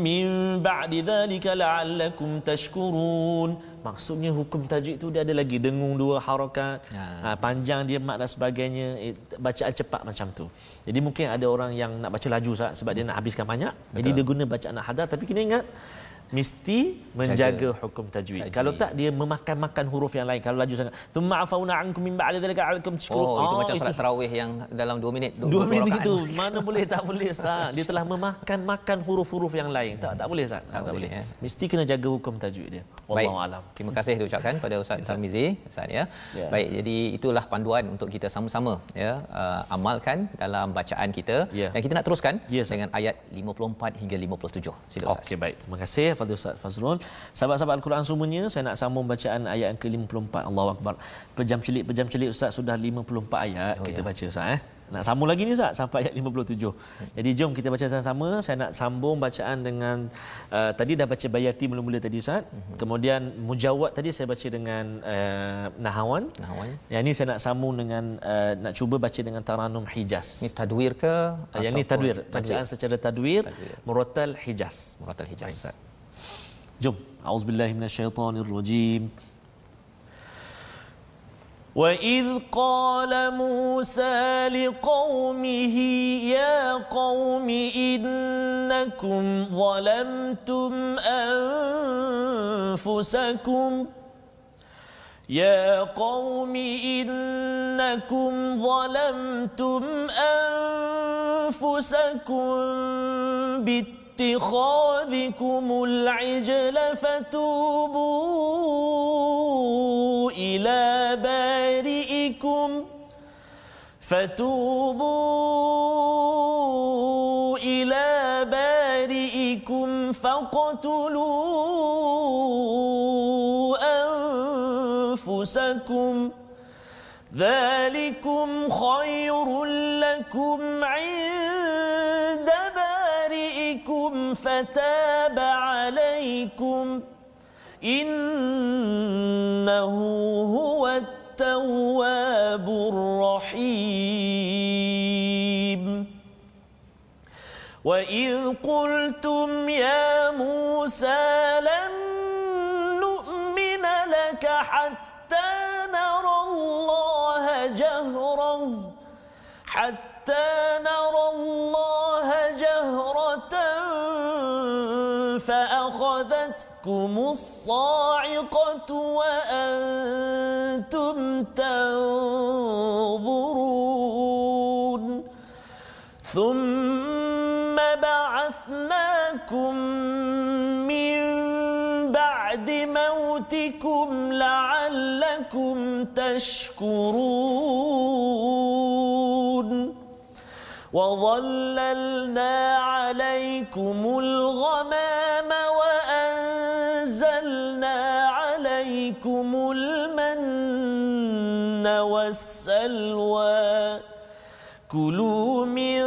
min ba'di dhalika la'allakum tashkurun maksudnya hukum tajwid tu dia ada lagi dengung dua harakat Ha. ha. panjang dia mat dan sebagainya eh, bacaan cepat macam tu jadi mungkin ada orang yang nak baca laju sebab dia nak habiskan banyak Betul. jadi dia guna bacaan hadar tapi kena ingat mesti menjaga hukum tajwid. Tajwid. Kalau tak dia memakan-makan huruf yang lain. Kalau laju sangat. Thumma afauna ankum min ba'di dhalika 'alaikum tashkurun. Oh, itu macam solat tarawih yang dalam 2 minit dua, Dua dua minit rakaat. begitu. Mana boleh tak boleh Ustaz. Dia telah memakan-makan huruf-huruf yang lain. Tak tak boleh Ustaz. Tak, tak, boleh, boleh. ya. Mesti kena jaga hukum tajwid dia. Wallahu alam. Terima kasih diucapkan pada Ustaz Tarmizi Ustaz ya. Ya. Baik, jadi itulah panduan untuk kita sama-sama ya uh, amalkan dalam bacaan kita Ya. dan kita nak teruskan Ya, dengan ayat 54 hingga 57. Sila Ustaz. Okey baik. Terima kasih Fadil Ustaz Fazrul. Sahabat-sahabat Al-Quran semuanya, saya nak sambung bacaan ayat yang ke-54. Allahu Akbar. Pejam celik pejam celik Ustaz sudah 54 ayat Oh, kita ya. baca Ustaz eh. Nak sambung lagi ni Ustaz sampai ayat 57. Jadi jom kita baca sama-sama. Saya nak sambung bacaan dengan uh, tadi dah baca bayati mula-mula tadi Ustaz. Kemudian mujawad tadi saya baca dengan uh, nahawan. Nahawan. Yang ni saya nak sambung dengan uh, nak cuba baca dengan taranum Hijaz. Ini tadwir ke? Yang ni tadwir, bacaan secara tadwir, Tadwir. murattal Hijaz. Muratal Hijaz. Baik, Ustaz. جم. أعوذ بالله من الشيطان الرجيم. وإذ قال موسى لقومه يا قوم إنكم ظلمتم أنفسكم. يا قوم إنكم ظلمتم أنفسكم باتخاذكم العجل فتوبوا إلى بارئكم فتوبوا إلى بارئكم فاقتلوا أنفسكم ذلكم خير لكم عند فتاب عليكم إنه هو التواب الرحيم. وإذ قلتم يا موسى لن نؤمن لك حتى نرى الله جهرا حتى فأخذتكم الصاعقة وأنتم تنظرون ثم بعثناكم من بعد موتكم لعلكم تشكرون وظللنا عليكم الغمام كلوا من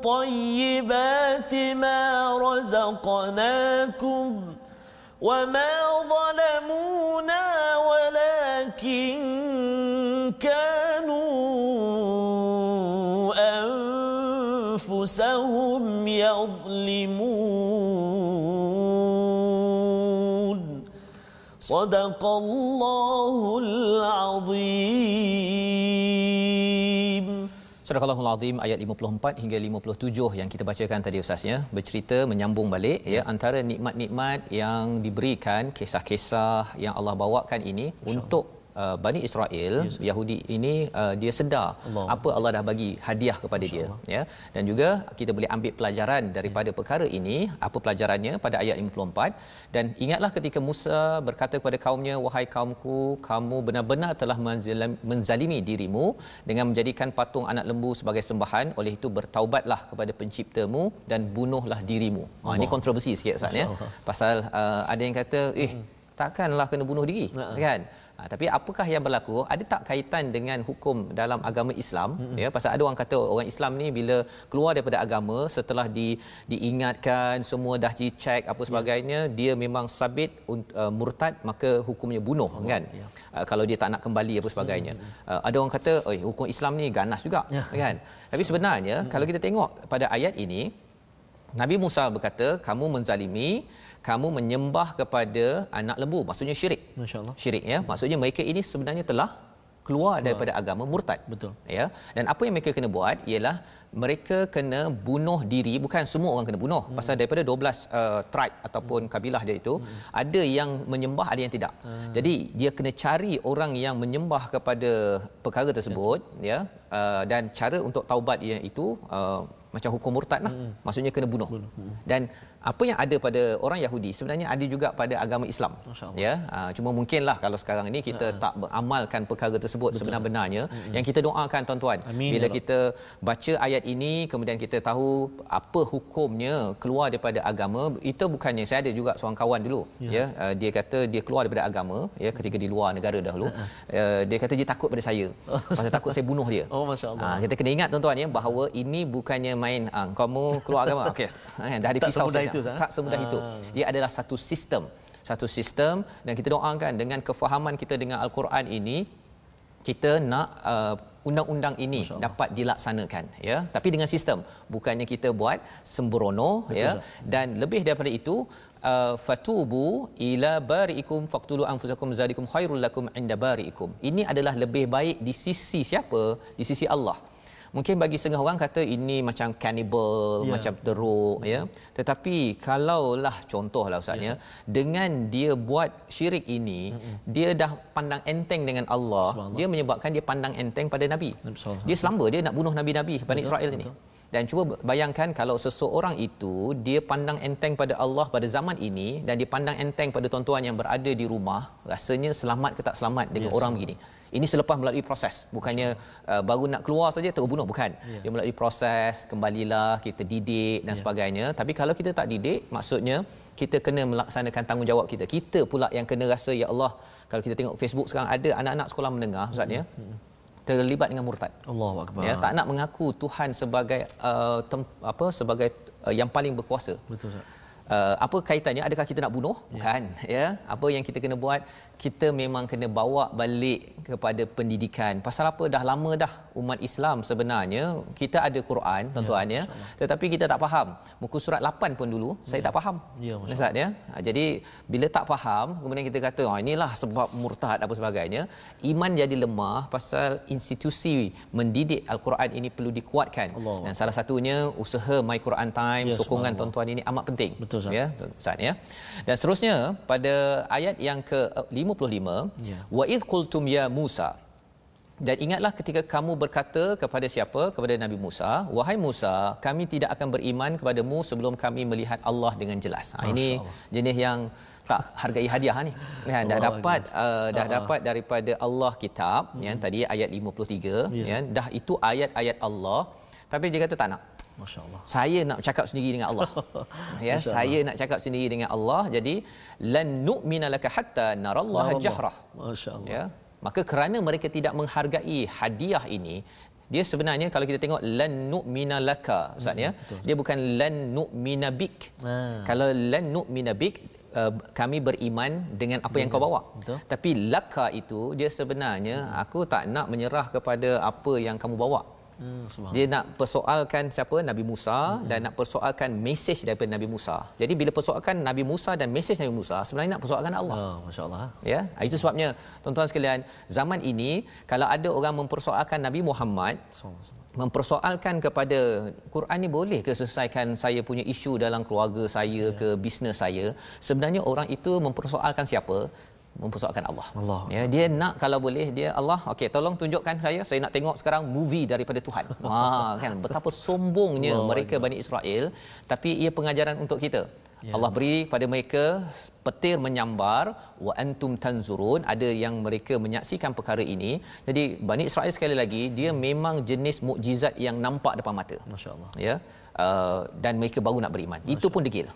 طيبات ما رزقناكم وما ظلمونا ولكن كانوا أنفسهم يظلمون. صدق الله العظيم. Surah Al-Azim ayat 54 hingga 57 yang kita bacakan tadi Ustaz ya bercerita menyambung balik ya antara nikmat-nikmat yang diberikan kisah-kisah yang Allah bawakan ini untuk uh, Bani Israel yes. Yahudi ini uh, dia sedar Allah. apa Allah dah bagi hadiah kepada dia ya. Dan juga kita boleh ambil pelajaran daripada perkara ini. Apa pelajarannya pada ayat 54 dan ingatlah ketika Musa berkata kepada kaumnya wahai kaumku kamu benar-benar telah menzalimi dirimu dengan menjadikan patung anak lembu sebagai sembahan. Oleh itu bertaubatlah kepada penciptamu dan bunuhlah dirimu. Ha ini kontroversi sikit Ustaz ya. Pasal uh, ada yang kata eh hmm. takkanlah kena bunuh diri uh-huh. kan Ha, tapi apakah yang berlaku? Ada tak kaitan dengan hukum dalam agama Islam? Mm-hmm. Ya, pasal ada orang kata orang Islam ni bila keluar daripada agama setelah di diingatkan semua dah dicek apa sebagainya, yeah. dia memang sabit uh, murtad maka hukumnya bunuh oh, kan? Yeah. Uh, kalau dia tak nak kembali apa sebagainya. Mm-hmm. Uh, ada orang kata, "Oh, hukum Islam ni ganas juga." Yeah. Kan? Tapi sebenarnya mm-hmm. kalau kita tengok pada ayat ini, Nabi Musa berkata, "Kamu menzalimi kamu menyembah kepada anak lembu maksudnya syirik masyaallah syirik ya maksudnya mereka ini sebenarnya telah keluar daripada agama murtad betul ya dan apa yang mereka kena buat ialah mereka kena bunuh diri bukan semua orang kena bunuh hmm. pasal daripada 12 uh, tribe ataupun hmm. kabilah dia itu hmm. ada yang menyembah ada yang tidak hmm. jadi dia kena cari orang yang menyembah kepada perkara tersebut ya, ya uh, dan cara untuk taubat dia itu uh, macam hukum murtad lah. Hmm. Maksudnya kena bunuh. bunuh. Hmm. Dan apa yang ada pada orang Yahudi sebenarnya ada juga pada agama Islam. Ya. Uh, cuma mungkinlah kalau sekarang ini kita uh tak beramalkan perkara tersebut sebenar-benarnya hmm. yang kita doakan tuan-tuan. Amin. Bila ya kita baca ayat ini kemudian kita tahu apa hukumnya keluar daripada agama itu bukannya saya ada juga seorang kawan dulu ya, ya uh, dia kata dia keluar daripada agama ya ketika di luar negara dahulu uh uh, dia kata dia takut pada saya. pasal takut saya bunuh dia. Oh masya-Allah. Uh, kita kena ingat tuan-tuan ya bahawa ini bukannya main uh, kamu keluar agama. Okey. Dah ada saja itu tak semudah itu. Ah. dia adalah satu sistem. Satu sistem dan kita doakan dengan kefahaman kita dengan al-Quran ini kita nak uh, undang-undang ini dapat dilaksanakan ya. Tapi dengan sistem. Bukannya kita buat sembrono Betul, ya. Sah. dan lebih daripada itu uh, fatubu ila bariikum faqtulu anfusakum zalikum khairul lakum inda bariikum. Ini adalah lebih baik di sisi siapa? Di sisi Allah mungkin bagi setengah orang kata ini macam cannibal yeah. macam teruk ya. Tetapi kalaulah contohlah ustaznya yes. dengan dia buat syirik ini mm-hmm. dia dah pandang enteng dengan Allah dia menyebabkan dia pandang enteng pada nabi. Dia selamba dia nak bunuh nabi-nabi Bani Israel ini. dan cuba bayangkan kalau seseorang itu dia pandang enteng pada Allah pada zaman ini dan dia pandang enteng pada tuan-tuan yang berada di rumah rasanya selamat ke tak selamat dengan yes, orang begini ini selepas melalui proses. Bukannya uh, baru nak keluar saja terus bunuh. Bukan. Yeah. dia melalui proses kembalilah kita didik dan yeah. sebagainya. Tapi kalau kita tak didik maksudnya kita kena melaksanakan tanggungjawab kita. Kita pula yang kena rasa ya Allah kalau kita tengok Facebook sekarang ada anak-anak sekolah menengah ustaz ya. Hmm. terlibat dengan murtad. Allahu akbar. Ya tak nak mengaku Tuhan sebagai uh, tem, apa sebagai uh, yang paling berkuasa. Betul ustaz. Uh, apa kaitannya? Adakah kita nak bunuh? Ya. bukan ya. Apa yang kita kena buat kita memang kena bawa balik kepada pendidikan. Pasal apa? Dah lama dah umat Islam sebenarnya kita ada Quran ya, tuan-tuan ya, ya tetapi kita tak faham. Muka surat 8 pun dulu ya. saya tak faham. Ya Ustaz ya. Ha, jadi bila tak faham kemudian kita kata oh inilah sebab murtad apa sebagainya iman jadi lemah pasal institusi mendidik al-Quran ini perlu dikuatkan. Allah. dan salah satunya usaha My Quran Time ya, sokongan tuan-tuan ini amat penting. Betul Ustaz. Ya, Ustaz ya. Dan seterusnya pada ayat yang ke-55, ya. wa id qultum ya Musa. Dan ingatlah ketika kamu berkata kepada siapa? Kepada Nabi Musa, wahai Musa, kami tidak akan beriman kepadamu sebelum kami melihat Allah dengan jelas. Ha, ini jenis yang tak hargai hadiah ni. Kan dah dapat uh, dah uh-huh. dapat daripada Allah kitab hmm. yang tadi ayat 53 yes. ya. Dah itu ayat-ayat Allah tapi dia kata tak nak. Masya-Allah. Saya nak cakap sendiri dengan Allah. ya, saya nak cakap sendiri dengan Allah. Jadi lan nu'mina laka hatta narallaha jahrah. Masya-Allah. Ya. Maka kerana mereka tidak menghargai hadiah ini, dia sebenarnya kalau kita tengok lan nu'mina laka ustaz ya. Hmm, dia bukan lan nu'mina bik. Ha. Kalau lan nu'mina bik uh, kami beriman dengan apa yang kau bawa. Betul. Tapi laka itu dia sebenarnya aku tak nak menyerah kepada apa yang kamu bawa. Hmm, dia nak persoalkan siapa Nabi Musa hmm. dan nak persoalkan mesej daripada Nabi Musa. Jadi bila persoalkan Nabi Musa dan mesej Nabi Musa sebenarnya nak persoalkan Allah. Oh, masya-Allah. Ya, itu sebabnya tuan-tuan sekalian, zaman ini kalau ada orang mempersoalkan Nabi Muhammad mempersoalkan kepada Quran ni boleh ke selesaikan saya punya isu dalam keluarga saya ya. ke bisnes saya sebenarnya orang itu mempersoalkan siapa mempersoalkan Allah. Allah. Ya, dia nak kalau boleh dia Allah, okey tolong tunjukkan saya saya nak tengok sekarang movie daripada Tuhan. Wah, kan betapa sombongnya Allah mereka Allah. Bani Israel, tapi ia pengajaran untuk kita. Ya. Allah beri pada mereka petir menyambar wa antum tanzurun ada yang mereka menyaksikan perkara ini jadi Bani Israel sekali lagi dia memang jenis mukjizat yang nampak depan mata masya-Allah ya uh, dan mereka baru nak beriman itu pun degil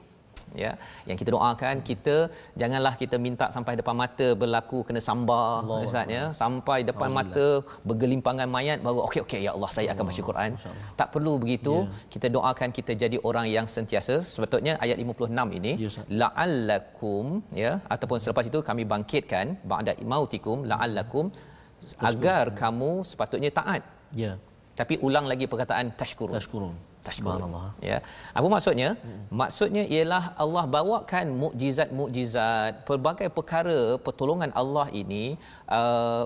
ya yang kita doakan kita janganlah kita minta sampai depan mata berlaku kena sambar ustaz ya. Sampai depan mata bergelimpangan mayat baru okey okey ya Allah saya akan baca Quran. Tak perlu begitu. Ya. kita doakan kita jadi orang yang sentiasa. Sepatutnya ayat 56 ini ya, la'allakum ya ataupun selepas itu kami bangkitkan ba'da mautikum la'allakum agar kamu sepatutnya taat. Ya. Tapi ulang lagi perkataan tashkurun. Tashkurun Subhanallah. Ya. Apa maksudnya? Hmm. Maksudnya ialah Allah bawakan mukjizat-mukjizat, pelbagai perkara pertolongan Allah ini uh,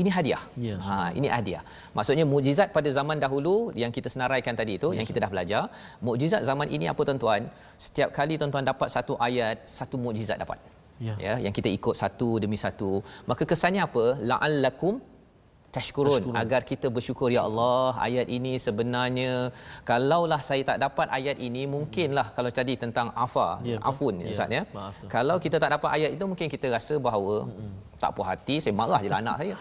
ini hadiah. Yes. Ha, ini hadiah. Maksudnya mukjizat pada zaman dahulu yang kita senaraikan tadi itu yes. yang kita dah belajar, mukjizat zaman ini apa tuan-tuan? Setiap kali tuan-tuan dapat satu ayat, satu mukjizat dapat. Ya. ya, yang kita ikut satu demi satu. Maka kesannya apa? La'allakum tashkurun agar kita bersyukur ya Allah ayat ini sebenarnya kalaulah saya tak dapat ayat ini mungkinlah kalau tadi tentang afa ya, afun ya, ustaz ya. kalau kita tak dapat ayat itu mungkin kita rasa bahawa hmm. tak puas hati saya marah je lah anak saya.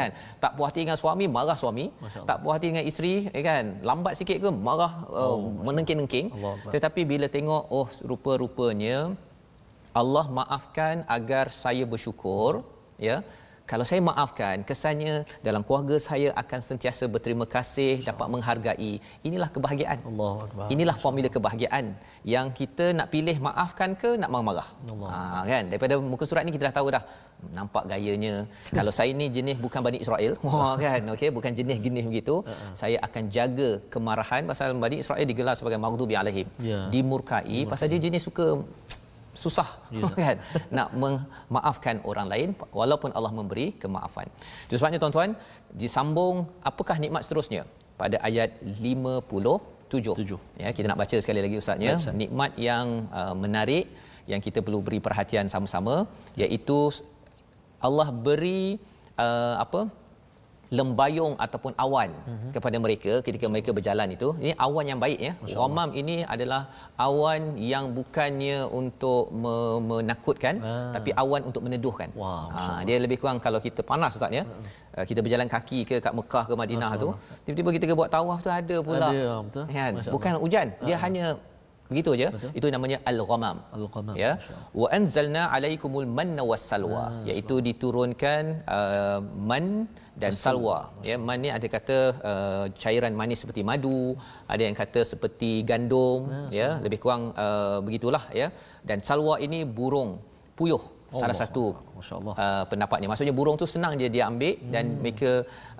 Kan? Tak puas hati dengan suami marah suami. Tak puas hati dengan isteri eh, kan? Lambat sikit ke marah uh, oh, menengking-nengking tetapi bila tengok oh rupa-rupanya Allah maafkan agar saya bersyukur ya kalau saya maafkan kesannya dalam keluarga saya akan sentiasa berterima kasih dapat menghargai. Inilah kebahagiaan. Allah inilah formula kebahagiaan. Yang kita nak pilih maafkan ke nak marah-marah? Ha, kan? Daripada muka surat ni kita dah tahu dah. Nampak gayanya. Kalau saya ni jenis bukan Bani Israel. Wah kan? Okey bukan jenis-jenis begitu. Uh-uh. saya akan jaga kemarahan pasal Bani Israel digelar sebagai maghdubi alaihim. Yeah. dimurkai. pasal dia jenis suka susah yeah. kan nak memaafkan orang lain walaupun Allah memberi kemaafan. Itu sebabnya tuan-tuan disambung apakah nikmat seterusnya pada ayat 57. 7. Ya kita nak baca sekali lagi ustaznya Baik, nikmat yang uh, menarik yang kita perlu beri perhatian sama-sama iaitu Allah beri uh, apa lembayung ataupun awan uh-huh. kepada mereka ketika mereka berjalan itu. Ini awan yang baik ya. Ghamam ini adalah awan yang bukannya untuk me- menakutkan ah. tapi awan untuk meneduhkan. Wow, ha, dia lebih kurang kalau kita panas ustaz ya. Uh-huh. kita berjalan kaki ke kat Mekah ke Madinah tu tiba-tiba kita buat tawaf tu ada pula. Ada betul. Kan bukan hujan. Dia uh-huh. hanya begitu aja. Itu namanya al-ghamam. Al-ghamam ya. wa anzalna alaikumul manna was-salwa ah, iaitu diturunkan uh, man dan salwa. Ya man ni ada kata uh, cairan manis seperti madu ada yang kata seperti gandum ah, ya lebih kurang uh, begitulah ya. Dan salwa ini burung puyuh Allah. salah satu uh, pendapatnya. Maksudnya burung tu senang je dia ambil hmm. dan mereka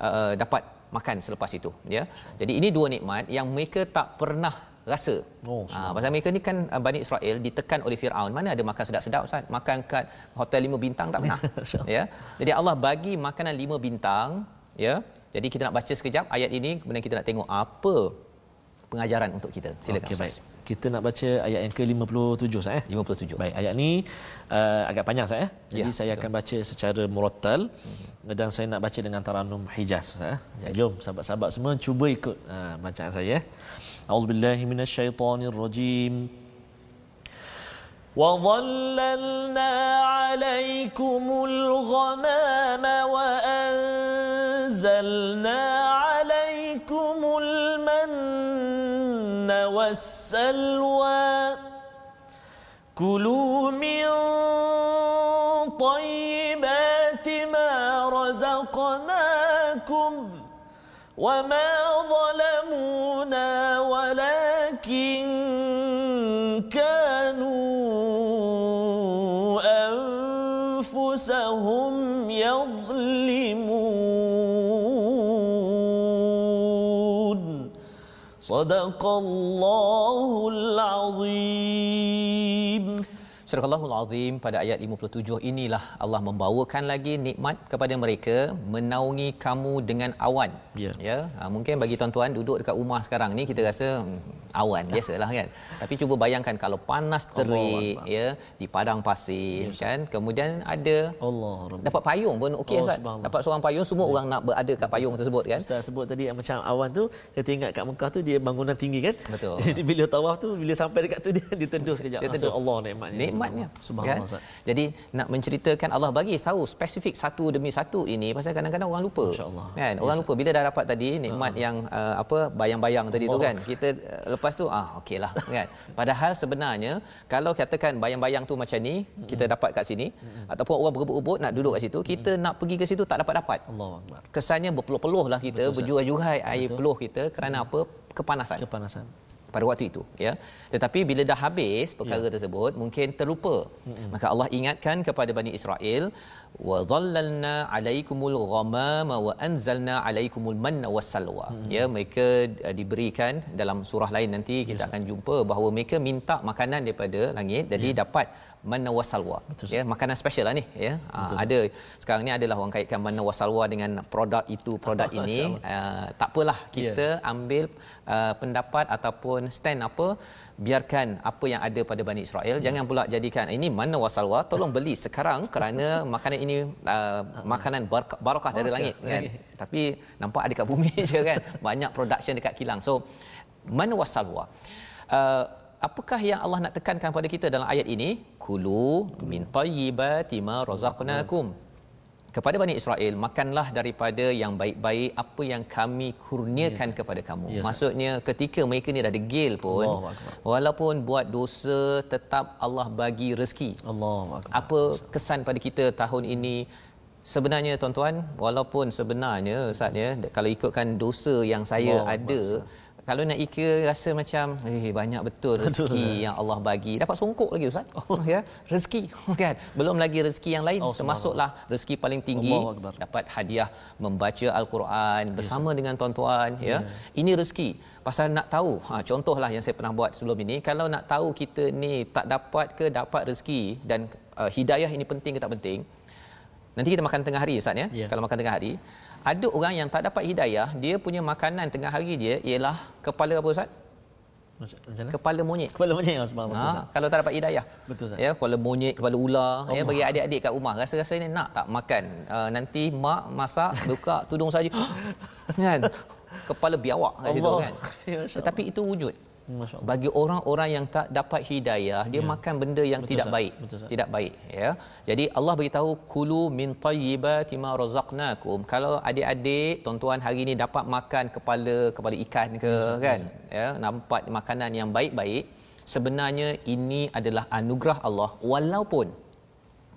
uh, dapat makan selepas itu ya. Jadi ini dua nikmat yang mereka tak pernah rasa. Oh, ha, pasal mereka ni kan uh, Bani Israel ditekan oleh Firaun. Mana ada makan sedap-sedap Ustaz? Makan kat hotel lima bintang tak pernah. ya. Jadi Allah bagi makanan lima bintang, ya. Jadi kita nak baca sekejap ayat ini kemudian kita nak tengok apa pengajaran untuk kita. Silakan okay, Baik. Kita nak baca ayat yang ke-57 Ustaz eh. 57. Baik, ayat ni uh, agak panjang Ustaz eh. Jadi ya, saya betul. akan baca secara murattal hmm. dan saya nak baca dengan taranum Hijaz Ustaz eh. Ya. Jom sahabat-sahabat semua cuba ikut uh, bacaan saya eh. أعوذ بالله من الشيطان الرجيم. وظللنا عليكم الغمام وأنزلنا عليكم المن والسلوى. كلوا من طيبات ما رزقناكم وما صدق الله العظيم Al-Azim Azim pada ayat 57 inilah Allah membawakan lagi nikmat kepada mereka menaungi kamu dengan awan. Ya. ya ha, mungkin bagi tuan-tuan duduk dekat rumah sekarang ni kita rasa hmm, awan biasalah kan. Tapi cuba bayangkan kalau panas terik Allah ya di padang pasir yes, kan. Kemudian ada Allah dapat payung pun okey Oh, Ustaz. Dapat seorang payung semua orang nak berada kat payung tersebut kan. Ustaz sebut tadi yang macam awan tu saya teringat kat Mekah tu dia bangunan tinggi kan Betul. jadi bila tawaf tu bila sampai dekat tu dia dia teduh sekejap Dia teduh. Allah nikmatnya nikmatnya subhanallah kan? Jadi nak menceritakan Allah bagi tahu spesifik satu demi satu ini pasal kadang-kadang orang lupa. Kan? Orang lupa. Bila dah dapat tadi nikmat yang uh, apa bayang-bayang tadi tu Allah. kan? kita uh, lepas tu ah okeylah kan? Padahal sebenarnya kalau katakan bayang-bayang tu macam ni kita dapat kat sini ataupun orang berebut-rebut nak duduk kat situ kita nak pergi ke situ tak Allahu akbar. Kesannya berpeluh-peluh lah kita berjuai-juai air peluh kita kerana apa? Kepanasan. Kepanasan pada waktu itu ya tetapi bila dah habis perkara Ya. tersebut mungkin terlupa mm-hmm. maka Allah ingatkan kepada Bani Israel wa dhallalna alaikumul ghamama wa anzalna alaikumul manna wassalwa mm-hmm. ya mereka uh, diberikan dalam surah lain nanti kita Ya. akan jumpa bahawa mereka minta makanan daripada langit jadi Ya. dapat manna wassalwa ya makanan special lah ni ya. Uh, ada sekarang ni adalah orang kaitkan manna wassalwa dengan produk itu produk ini. Uh, tak apalah kita ambil uh, pendapat ataupun stand apa biarkan apa yang ada pada Bani Israel. Jangan pula jadikan ini mana wasalwa tolong beli sekarang kerana makanan ini uh, makanan barakah, barakah dari langit kan. tapi nampak ada kat bumi je kan. Banyak production dekat kilang. So mana wasalwa uh, apakah yang Allah nak tekankan pada kita dalam ayat ini? Kulu min tayyibati ma razaqnakum kepada Bani Israel makanlah daripada yang baik-baik apa yang kami kurniakan kepada kamu. Ya, Maksudnya ketika mereka ni dah degil pun walaupun buat dosa tetap Allah bagi rezeki. Akbar Apa kesan pada kita tahun ini? Sebenarnya tuan-tuan, walaupun sebenarnya Ustaz ya, kalau ikutkan dosa yang saya Allahu ada, kalau nak ikut rasa macam eh banyak betul rezeki yang Allah bagi. Dapat songkok lagi Ustaz. Oh. Ya, rezeki kan. Belum lagi rezeki yang lain Oh, termasuklah rezeki paling tinggi dapat hadiah membaca al-Quran bersama dengan tuan-tuan ya. Ini rezeki. Pasal nak tahu, ha contohlah yang saya pernah buat sebelum ini, kalau nak tahu kita ni tak dapat ke dapat rezeki dan uh, hidayah ini penting ke tak penting. Nanti kita makan tengah hari Ustaz ya. Ya. Kalau makan tengah hari, ada orang yang tak dapat hidayah, dia punya makanan tengah hari dia ialah kepala apa Ustaz? macam Kepala monyet. kepala mana subhanallah betul Ha, Ustaz? kalau tak dapat hidayah. Betul, Ustaz. Ya, kepala monyet, kepala ular, ya bagi adik-adik kat rumah rasa-rasa ni nak tak makan. Uh, nanti mak masak buka tudung saja. kan? Kepala biawak kat situ kan. Ya, Tetapi itu wujud. Bagi orang-orang yang tak dapat hidayah, dia makan benda yang Betul, tidak Ustaz. baik. Betul, Ustaz. tidak baik, ya. Jadi Allah beritahu kulu min tayyibati ma razaqnakum. Kalau adik-adik, tuan-tuan hari ini dapat makan kepala kepala ikan ke kan, ya, nampak makanan yang baik-baik, sebenarnya ini adalah anugerah Allah walaupun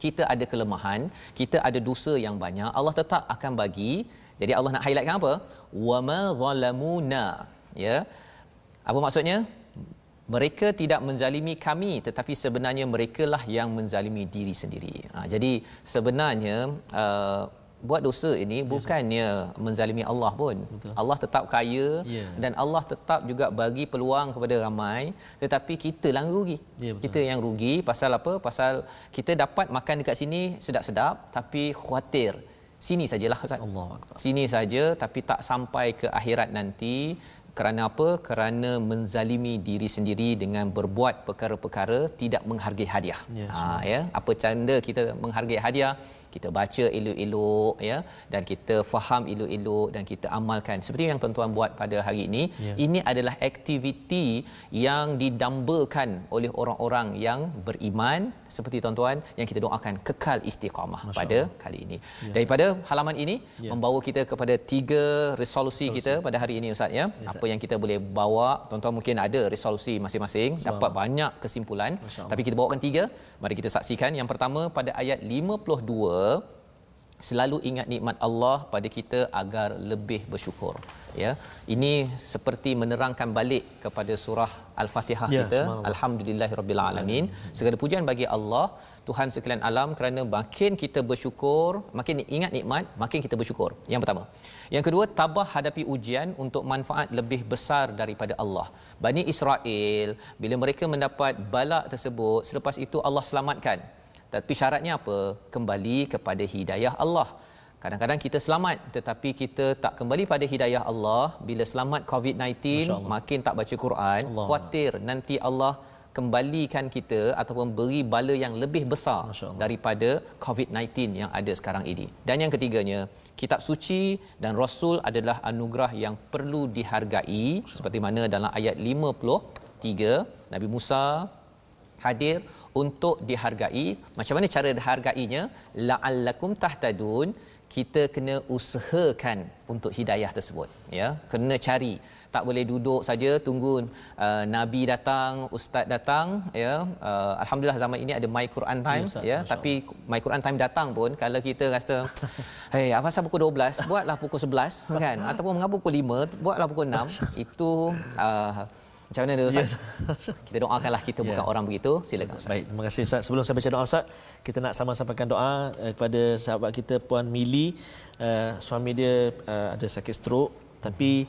kita ada kelemahan, kita ada dosa yang banyak, Allah tetap akan bagi. Jadi Allah nak highlightkan apa? Wama zalamuna. Ya. Apa maksudnya? Mereka tidak menzalimi kami tetapi sebenarnya merekalah yang menzalimi diri sendiri. Ha, jadi sebenarnya uh, buat dosa ini bukannya menzalimi Allah pun. Betul. Allah tetap kaya Ya. dan Allah tetap juga bagi peluang kepada ramai tetapi kita lah yang rugi. Betul. kita yang rugi pasal apa? Pasal kita dapat makan dekat sini sedap-sedap tapi khawatir sini sajalah Ustaz. Akbar Sini saja tapi tak sampai ke akhirat nanti kerana apa? Kerana menzalimi diri sendiri dengan berbuat perkara-perkara tidak menghargai hadiah. Ya, ha, ya. Apa canda kita menghargai hadiah? Kita baca elok-elok ya dan kita faham elok-elok dan kita amalkan seperti yang tuan-tuan buat pada hari ini. Ya. Ini adalah aktiviti yang didambakan oleh orang-orang yang beriman seperti tuan-tuan yang kita doakan kekal istiqamah Masya pada kali ini. Daripada halaman ini Ya. membawa kita kepada tiga resolusi kita pada hari ini Ustaz ya. Apa yang kita boleh bawa, tuan-tuan mungkin ada resolusi masing-masing, dapat banyak kesimpulan, tapi kita bawakan tiga. Mari kita saksikan. Yang pertama pada ayat 52 selalu ingat nikmat Allah pada kita agar lebih bersyukur ya. Ini seperti menerangkan balik kepada surah al-fatihah ya, kita. alhamdulillahirabbil alamin. Segala pujian bagi Allah Tuhan sekalian alam kerana makin kita bersyukur makin ingat nikmat makin kita bersyukur. Yang pertama. Yang kedua tabah hadapi ujian untuk manfaat lebih besar daripada Allah. Bani Israel bila mereka mendapat balak tersebut selepas itu Allah selamatkan tapi syaratnya apa? Kembali kepada hidayah Allah. Kadang-kadang kita selamat tetapi kita tak kembali pada hidayah Allah. Bila selamat COVID-19 makin tak baca Quran Allah. khawatir nanti Allah kembalikan kita ataupun beri bala yang lebih besar daripada COVID-19 yang ada sekarang ini. Dan yang ketiganya, kitab suci dan rasul adalah anugerah yang perlu dihargai. Seperti mana dalam ayat 53 Nabi Musa hadir untuk dihargai. Macam mana cara dihargainya? La'allakum tahtadun. Kita kena usahakan untuk hidayah tersebut ya. Kena cari. Tak boleh duduk saja tunggu uh, nabi datang ustaz datang ya. Uh, alhamdulillah zaman ini ada my Quran time ya, ya tapi my Quran time datang pun kalau kita rasa hey apa pasal pukul 12 buatlah pukul 11 kan? Ataupun mengapa pukul 5 buatlah pukul 6 itu uh, macam mana Ustaz? Yes. kita doakanlah kita bukan yeah. orang begitu. Silakan Ustaz. Baik, terima kasih Ustaz. Sebelum saya baca doa Ustaz, kita nak sama sampaikan doa uh, kepada sahabat kita Puan Mili. Uh, suami dia uh, ada sakit stroke tapi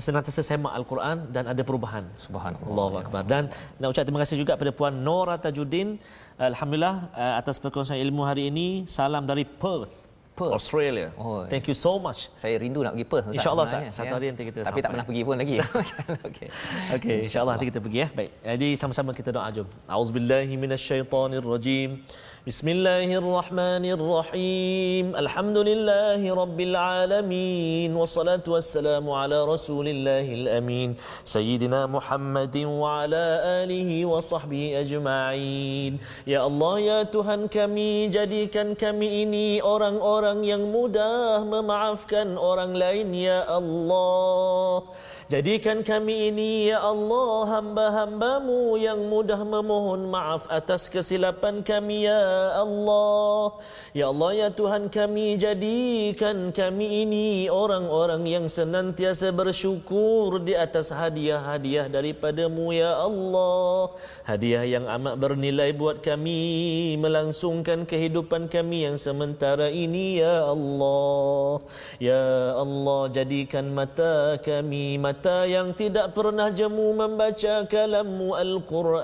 senantiasa semak Al-Quran dan ada perubahan. Subhanallah. Allahu Akbar. Dan nak ucap terima kasih juga kepada Puan Nora Tajuddin. Alhamdulillah uh, atas perkongsian ilmu hari ini. Salam dari Perth. Perth. Australia. Oh, Thank you so much. Saya rindu nak pergi Perth. InsyaAllah satu hari nanti kita Tapi sampai. tak pernah pergi pun lagi. Okey. Okey, insyaAllah nanti kita pergi ya. Baik. Jadi sama-sama kita doa jom. Auzubillahi minasyaitonirrajim. بسم الله الرحمن الرحيم الحمد لله رب العالمين والصلاة والسلام على رسول الله الأمين سيدنا محمد وعلى آله وصحبه أجمعين يا الله يا Tuhan kami jadikan kami ini orang-orang yang mudah memaafkan orang lain ya Allah Jadikan kami ini ya Allah hamba-hambamu yang mudah memohon maaf atas kesilapan kami ya Allah. Ya Allah ya Tuhan kami jadikan kami ini orang-orang yang senantiasa bersyukur di atas hadiah-hadiah daripadamu ya Allah. Hadiah yang amat bernilai buat kami melangsungkan kehidupan kami yang sementara ini ya Allah. Ya Allah jadikan mata kami mata mata yang tidak pernah jemu membaca kalammu Al-Quran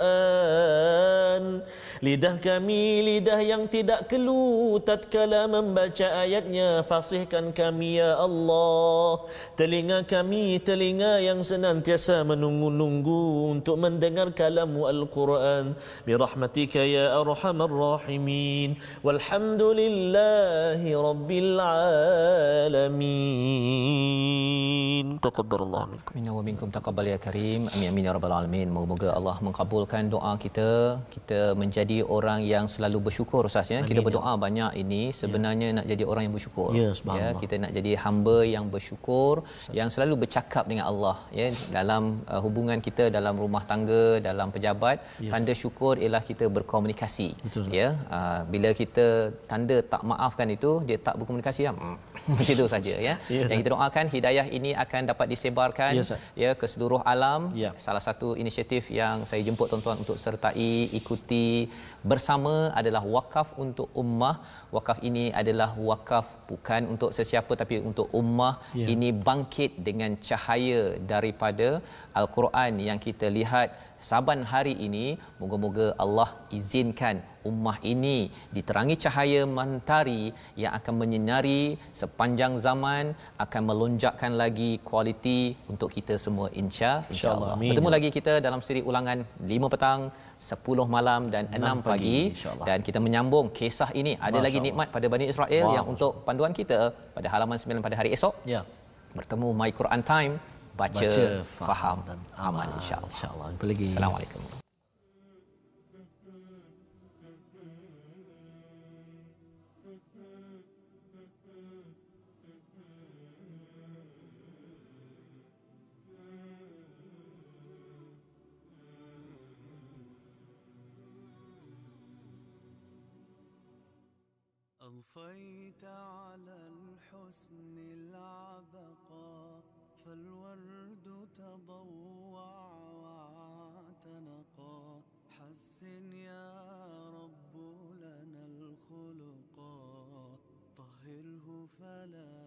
Lidah kami lidah yang tidak kelu tatkala membaca ayatnya fasihkan kami ya Allah Telinga kami telinga yang senantiasa menunggu-nunggu untuk mendengar kalammu Al-Quran Birahmatika ya arhamar rahimin Walhamdulillahi rabbil alamin Taqabbarallahu Minna wa minkum taqabbal ya karim. Amin amin ya rabbal alamin. Moga-moga Allah mengabulkan doa kita. Kita menjadi orang yang selalu bersyukur Ustaz ya. Kita berdoa ya. banyak ini sebenarnya ya. nak jadi orang yang bersyukur. Ya, ya kita nak jadi hamba yang bersyukur, Ustaz. yang selalu bercakap dengan Allah ya dalam uh, hubungan kita dalam rumah tangga, dalam pejabat, ya. tanda syukur ialah kita berkomunikasi. Betul. Ya. Uh, bila kita tanda tak maafkan itu, dia tak berkomunikasi ya. Macam itu saja ya. ya yang kita doakan hidayah ini akan dapat disebarkan yes, ya ke seluruh alam ya. salah satu inisiatif yang saya jemput tuan-tuan untuk sertai ikuti bersama adalah wakaf untuk ummah wakaf ini adalah wakaf bukan untuk sesiapa tapi untuk ummah ya. ini bangkit dengan cahaya daripada al-Quran yang kita lihat saban hari ini moga-moga Allah izinkan ummah ini diterangi cahaya mentari yang akan menyinari sepanjang zaman akan melonjakkan lagi kualiti untuk kita semua insya insyaallah insya bertemu lagi kita dalam siri ulangan 5 petang 10 malam dan 6, 6 pagi, pagi dan kita menyambung kisah ini. Ada Masya lagi nikmat pada Bani Israel wow. yang untuk panduan kita pada halaman 9 pada hari esok. Ya. Bertemu my Quran time baca, baca faham dan amal insyaallah. Insyaallah. Jumpa lagi. Assalamualaikum. أضفيت على الحسن العظيم والورد تضوع واعتنقا حسن يا رب لنا الخلقا طهره فلا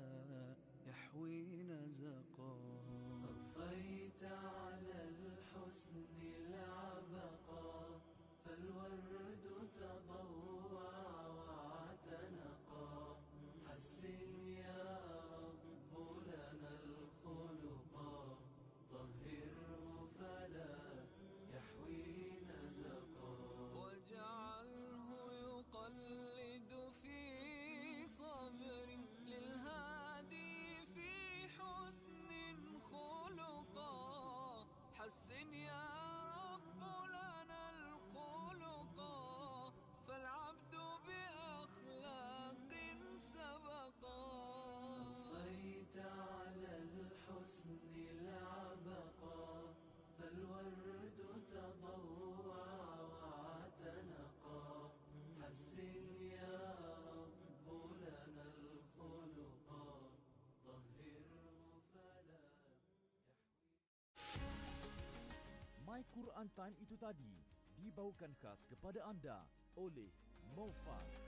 My Quran Time itu tadi dibawakan khas kepada anda oleh Mofas.